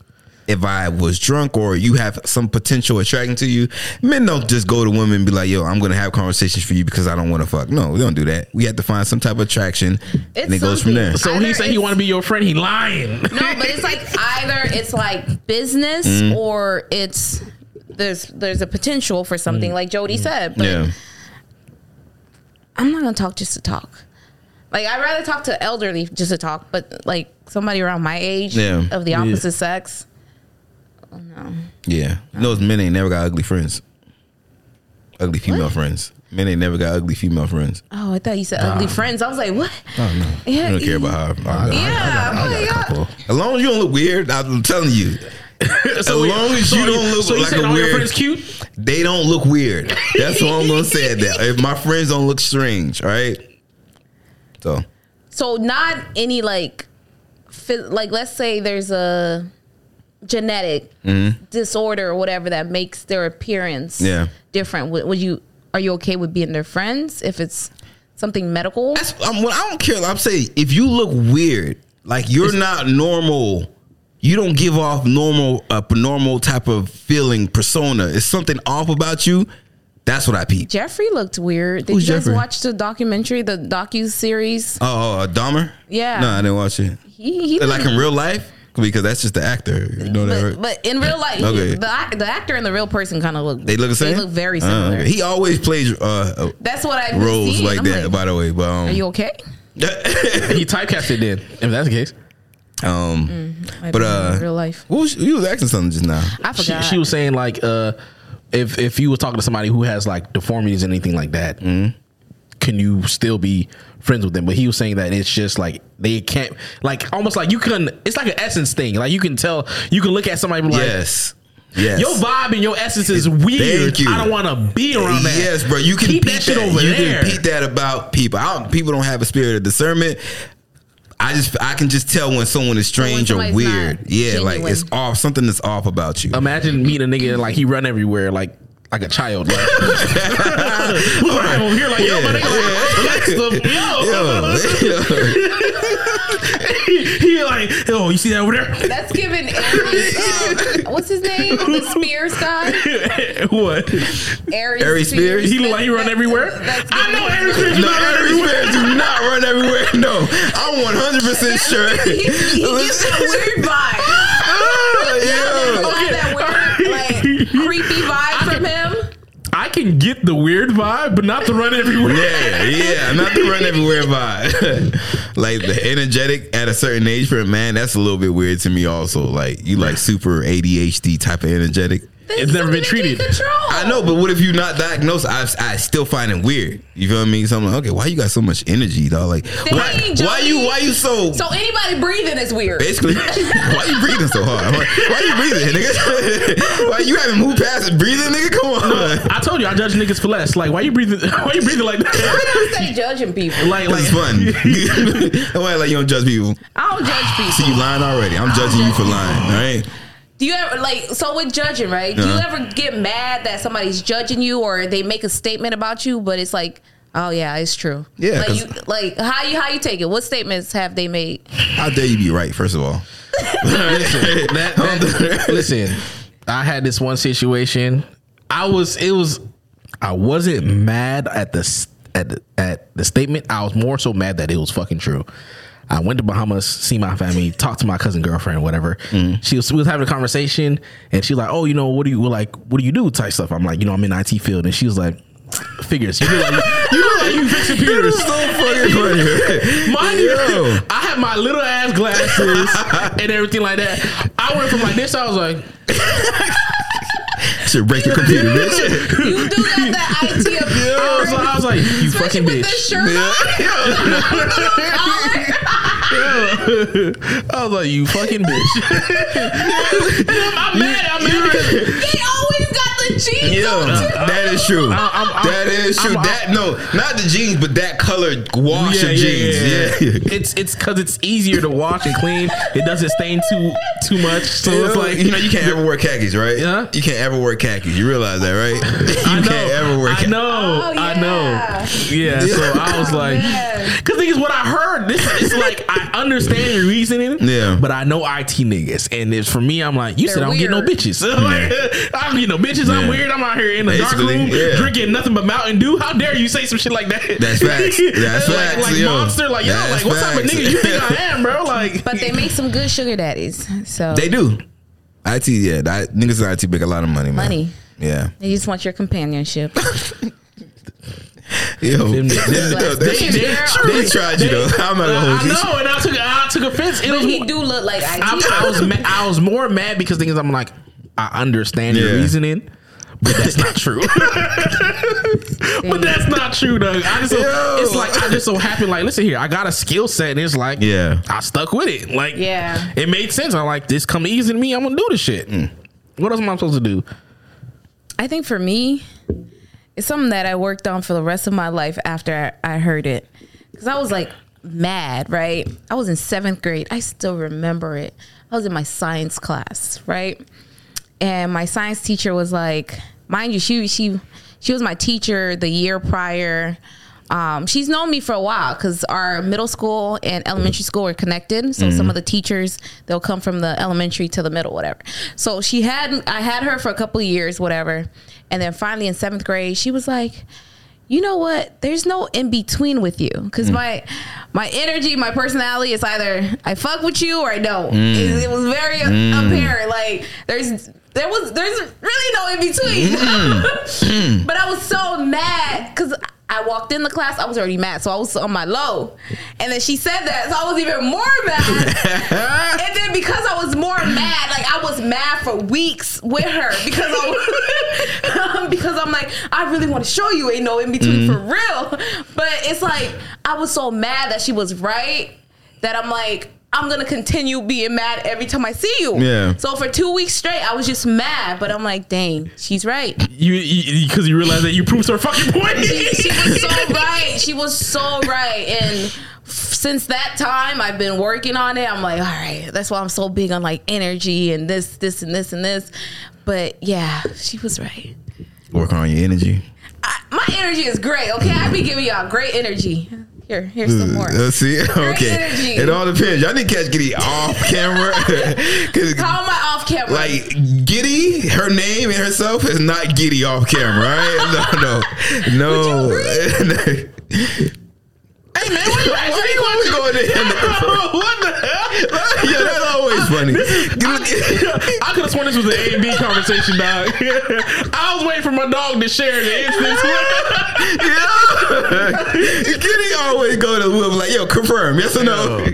if I was drunk or you have some potential attracting to you, men don't just go to women and be like, yo, I'm gonna have conversations for you because I don't want to fuck. No, we don't do that. We have to find some type of attraction and it goes from there. So Either he said he want to be your friend. He lying. No, but it's like either it's like business Mm-hmm. or it's there's there's a potential for Mm. something like Jody said. But Yeah. I'm not gonna talk just to talk. Like I'd rather talk to elderly just to talk, but like somebody around my age Yeah. of the Yeah. opposite sex. No, yeah. You know, men ain't never got ugly friends. Ugly female friends. Men ain't never got ugly female friends. Oh, I thought you said ugly friends. I was like, what? You Yeah, don't care about how. how- Yeah, I oh my got a God. couple. As long as you don't look weird, I'm telling you, as long as you don't look so you like saying a all your weird, friends cute? they don't look weird. That's what I'm gonna <laughs> say. At that if my friends don't look strange, all right. So So not any like, like let's say there's a genetic disorder or whatever that makes their appearance Mm-hmm. Yeah. different. Would, would you are you okay with being their friends if it's something medical? that's I'm, well, I don't care. I'm saying if you look weird, like you're not normal. You don't give off normal a normal type of feeling persona. It's something off about you. That's what I peep. Jeffrey looked weird. Did Who's you guys Jeffrey? watch the documentary, the docu series? Oh, oh, uh, Dahmer. Yeah. No, I didn't watch it. He, he Like in real life, because that's just the actor. You know that, but, right? but in real life, Okay. the, the actor and the real person kind of look. They look the same. They look very Uh, similar. okay. He always plays uh, uh, That's what I've been roles seeing. like I'm that. by the way, but um, are you okay? <laughs> He typecasted then. If that's the case, um, Might but uh, real life. what was, you was asking something just now. I she, forgot. she was saying like, uh, if if you was talking to somebody who has like deformities and anything like that, Mm-hmm. can you still be friends with them? But he was saying that it's just like they can't, like almost like you can. It's like an essence thing. Like you can tell, you can look at somebody like. yes, yes. Your vibe and your essence is weird. Thank you. I don't want to be around that. Yes, bro. You can keep peep that shit over you there. can peep that about people. I don't, people don't have a spirit of discernment. I just I can just tell when someone is strange or weird. not Yeah, like it's off. Something that's off about you. Imagine meeting a nigga like he run everywhere like like a child. Like, Look what I'm over here like yo, my nigga, like, relax the- yo. <laughs> he, he like oh you see that over there? That's giving Aries. Um, what's his name? The Spears guy. <laughs> what? Aries, Aries Spears? He look like he run everywhere. That's I know giving- Aries Spears. No, not run Aries everywhere. Spears do not run everywhere. <laughs> No, I'm 100 percent sure. He, he gives that weird vibe. Yeah. Like that weird, like <laughs> creepy <laughs> vibe from him. I can get the weird vibe, but not the run everywhere. Yeah, yeah, not the run everywhere vibe. <laughs> like the energetic at a certain age for a man, that's a little bit weird to me. Also, like you like super ADHD type of energetic. It's never been Something to keep treated. Control. I know, but what if you're not diagnosed? I, I still find it weird. You feel what I mean? So I'm like, okay, why you got so much energy, dog? Like, why, Dang, why you, Jody. why you so? So anybody breathing is weird. Basically, <laughs> why you breathing so hard? Why, why you breathing, nigga? <laughs> why you haven't moved past it? Breathing, nigga? Come on. I told you I judge niggas for less. Like why you breathing? <laughs> Why you breathing like that? I say judging people. like This like is fun. Don't like you don't judge people. I don't judge people. See, you lying already. I'm judging you for lying. All right. Do you ever like so with judging, right? Do you Uh-huh. ever get mad that somebody's judging you or they make a statement about you, but it's like, oh yeah, it's true. Yeah, Like 'cause- you like how you how you take it? What statements have they made? How dare you be right? First of all. listen, <laughs> that, that- listen, I had this one situation. I was it was I wasn't mad at the s- at the, at the statement. I was more so mad that it was fucking true. I went to Bahamas, see my family, talked to my cousin girlfriend, whatever. Mm-hmm. She was we was having a conversation, and she was like, "Oh, you know, what do you like? What do you do?" Type stuff. I'm like, "You know, I'm in IT field," and she was like, "Figures. You look like you, look like you fix <laughs> computers." so fucking funny. <laughs> Mind Yo. you, I had my little ass glasses <laughs> and everything like that. I went from like this, I was like, Should break your computer, bitch. You do got that IT I was, appearance. I was like, you Especially fucking with bitch. this shirt on. Oh, I was like, you fucking bitch. <laughs> I'm mad. I'm mad because <laughs> They always got the jeans Yeah, that is true. I'm- I'm- that is true. I'm- that no, not the jeans, but that colored wash of jeans. Yeah, <laughs> It's it's because it's easier to wash and clean. It doesn't stain too too much. So it's like you know, you can't ever wear khakis, right? Yeah. You can't ever wear khakis. You realize that, right? <laughs> <laughs> You I know, can't ever wear. I khakis. know, Oh, I know. Yeah, so I was like, because thing is, what I heard, this is like I understand your reasoning, Yeah. but I know IT niggas, and it's for me. I'm like, you They're said I don't get no weird. bitches. like, I don't get no bitches. I'm Yeah. weird. I'm out here in the dark room yeah. drinking nothing but Mountain Dew. How dare you say some shit like that? That's facts. <laughs> That's like, facts, Like yo. monster. Like yo, That's like what type of nigga you think I am, bro? <laughs> Like, But they make some good sugar daddies. So They do. IT, yeah, that, niggas in IT make a lot of money, man. Money. Yeah. they just want your companionship. <laughs> Yo, Them- yo, them- they, they- they, they tried you though. I'm not gonna I hold you. know, and I took I took offense. It but was he do look like IT. I, I was ma- I was more mad because things I'm like I understand your reasoning, but that's not true. <laughs> but that's not true, though. I just so, it's like I just so happy. Like, listen here, I got a skill set, and it's like Yeah. I stuck with it. Like, Yeah. it made sense. I'm like, this come easy to me. I'm gonna do this shit. Mm. What else am I supposed to do? I think for me, it's something that I worked on for the rest of my life after I I heard it. Because I was like mad, right? I was in seventh grade. I still remember it. I was in my science class, right? And my science teacher was like, mind you, she she she was my teacher the year prior. Um, she's known me for a while because our middle school and elementary school are connected. So mm-hmm. some of the teachers they'll come from the elementary to the middle, whatever. So she had I had her for a couple of years, whatever, and then finally in seventh grade she was like, you know what? There's no in between with you because mm. my my energy, my personality is either I fuck with you or I don't. It, it was very mm. apparent. Like there's there was there's really no in between. <laughs> but I was so mad because. I walked in the class, I was already mad, so I was on my low. And then she said that, so I was even more <laughs> mad. <laughs> and then because I was more mad, like I was mad for weeks with her because I um, because I'm like, I really want to show you ain't no in between mm-hmm. for real. But it's like I was so mad that she was right that I'm like, I'm gonna continue being mad every time I see you. Yeah. So for two weeks straight, I was just mad, but I'm like, dang, she's right. You because you, realize that you proved her fucking point. She, she was so <laughs> right. She was so right. And f- since that time, I've been working on it. I'm like, all right, that's why I'm so big on like energy and this, this, and this, and this. But yeah, she was right. Working on your energy. I, my energy is great. Okay, I be giving y'all great energy. Here, here's some more. Let's see. <laughs> Okay. It all depends. Y'all need to catch Giddy off <laughs> camera. <laughs> 'Cause, How am I off camera? like Giddy, her name and herself is not Giddy off camera, right? No, no, no. Hey man, why you, why you Why we going there? <laughs> what the hell? <laughs> yeah, that's always funny. I <laughs> could have sworn this was an A and B conversation, dog. I was waiting for my dog to share the instance. yeah. Giddy always go to Will like, yo, confirm, yes or no?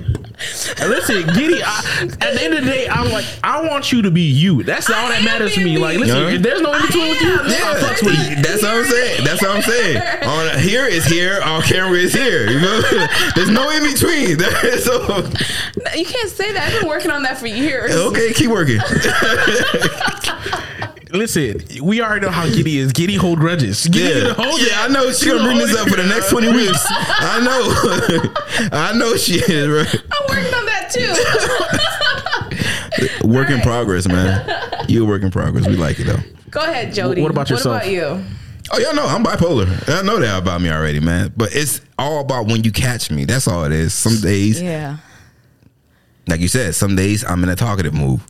And listen, Giddy, I, at the end of the day, I'm like, I want you to be you. That's all I that matters to me. me. Like, listen, Yeah. if there's no in between with you, am. yeah, I fucks with you. That's what I'm saying. That's what I'm saying. On here is here, on camera is here. You know, <laughs> there's no in between. <laughs> so, you can't say that. I've been working on that for years. okay, keep working. <laughs> Listen, we already know how Giddy is. Giddy hold grudges. Giddy Yeah, gonna hold it. yeah, I know she's gonna bring this up for the next 20 weeks. <laughs> I know, <laughs> I know she is. Right? I'm working on that too. <laughs> Work in progress, man. You a work in progress. We like it though. Go ahead, Jody. What about yourself? What about you? Oh, y'all know I'm bipolar. I know that about me already, man. But it's all about when you catch me. That's all it is. Some days, Yeah. like you said, some days I'm in a talkative mood.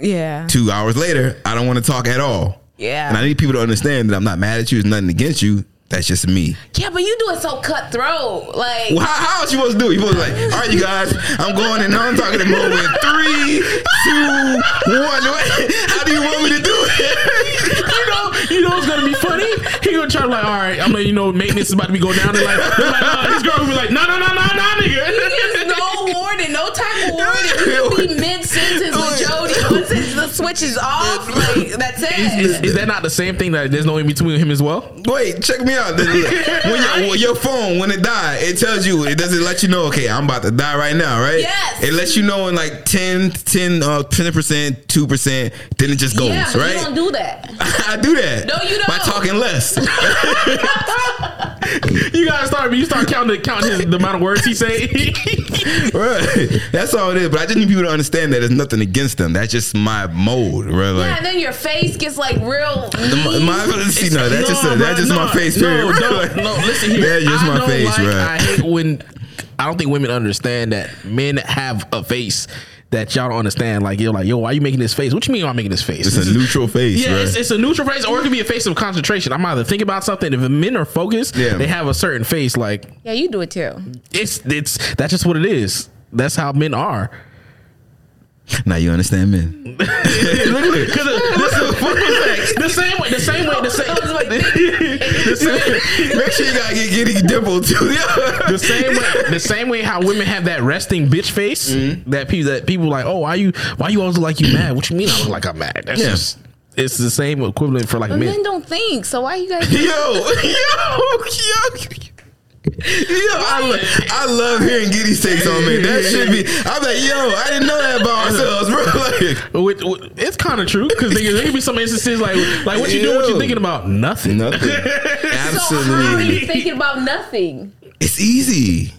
Yeah. Two hours later, I don't want to talk at all. Yeah. And I need people to understand that I'm not mad at you. It's nothing against you. That's just me. Yeah, but you do it so cutthroat. Like Well, how, how else you supposed to do it? You supposed to like, all right, you guys, I'm going in I'm talking to moment. Three, two, one. <laughs> How do you want me to do it? you know, you know it's gonna be funny. He gonna try to like, all right, I'm like, you know, maintenance is about to be going down. They're like, they're like uh, this girl will be like, no, no, no, no, no, nigga. <laughs> no warning, no type of warning. You could be mid sentence with Jody. Once it's the switch is off, like that's it. Is, is that not the same thing that there's no in between him as well? Wait, check me out. When your, when your phone, when it died, it tells you, it doesn't let you know, okay, I'm about to die right now, right? Yes. It lets you know in like 10, 10, uh, 10%, 2%, then it just goes, yeah, but right? you don't do that. <laughs> I do that. No, you don't. By talking less. <laughs> <laughs> You gotta start. You start counting counting his, the amount of words he say. <laughs> right. That's all it is. But I just need people to understand that there's nothing against them. That's just my mode, right? Like, Yeah, and then your face gets like real. the, my, my, see, no, that's just, No, that's just no, my face, No, period. no, Like, no, listen here. That's just I my don't face, like, right? I hate when I don't think women understand that men have a face that y'all don't understand. Like you're like, yo, why you making this face? What you mean I'm making this face? It's This a is- neutral face, Yeah, right? it's, it's a neutral face, or it could be a face of concentration. I'm either thinking about something. If men are focused, Yeah. they have a certain face. Like Yeah, you do it too. it's it's that's just what it is. That's how men are. now you understand men. <laughs> <laughs> Because the same way, the same way, the same, <laughs> the same, Make sure you gotta get Giddy dimple too. <laughs> the same way, the same way how women have that resting bitch face Mm-hmm. that people that people like, oh, why you why you always look like you mad? What you mean I look like I'm mad? That's Yeah. just it's the same equivalent for like But men. men don't think. So why you guys? <laughs> yo, yo, yo. Yo, I, lo- I love hearing Giddy's takes on me. That should be. I'm like, yo, I didn't know that about ourselves, bro. <laughs> Like, With- with- it's kind of true because there could be some instances like like what you doing? What you Yo. thinking about? Nothing. nothing. <laughs> So how are Absolutely, you thinking about nothing? it's easy.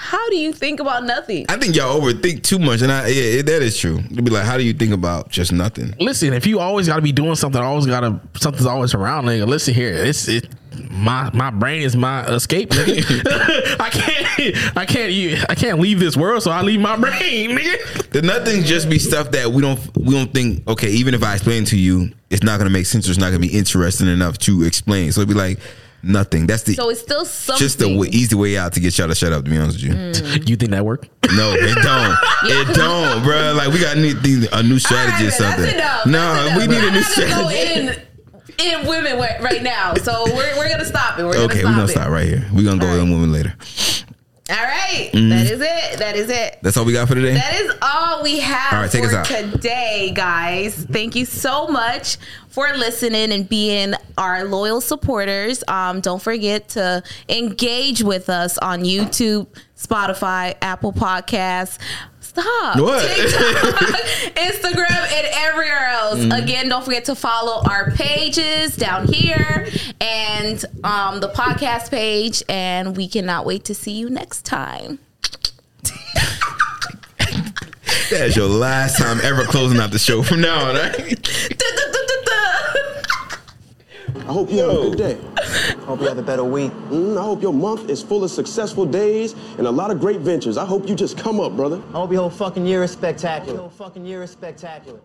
How do you think about nothing? I think y'all overthink too much, and I yeah, that is true. It'd be like, how do you think about just nothing? Listen, if you always got to be doing something, always got to something's always around, nigga. Listen here, it's it. My my brain is my escape. Nigga. <laughs> I can't I can't I can't leave this world, so I leave my brain, <laughs> nigga. The nothing just be stuff that we don't we don't think. Okay, even if I explain to you, it's not gonna make sense. or It's not gonna be interesting enough to explain. So it'd be like nothing. That's the So it's still something. just the w- easy way out to get y'all to shut up. To be honest with you, Mm. <laughs> You think that work? no, it don't. <laughs> It don't, bro. Like we got need need a new strategy or something. That's. No, That's we need a new not gonna go strategy. in in women right now. So we're, we're gonna stop it. We're gonna Okay, stop we're gonna it. stop right here. We're gonna go Alright. in women later. All right, Mm. that is it. That is it. That's all we got for today. That is all we have All right, take for us out. today, guys. Thank you so much for listening and being our loyal supporters. Um, don't forget to engage with us on YouTube, Spotify, Apple Podcasts. Stop. What? TikTok, <laughs> Instagram, and everywhere else. Mm. Again, don't forget to follow our pages down here and um, the podcast page. And we cannot wait to see you next time. <laughs> That's your last time ever closing out the show from now on, right? <laughs> I hope you have a good day. Hope you have a better week. Mm, I hope your month is full of successful days and a lot of great ventures. I hope you just come up, brother. I hope your whole fucking year is spectacular. Your whole fucking year is spectacular.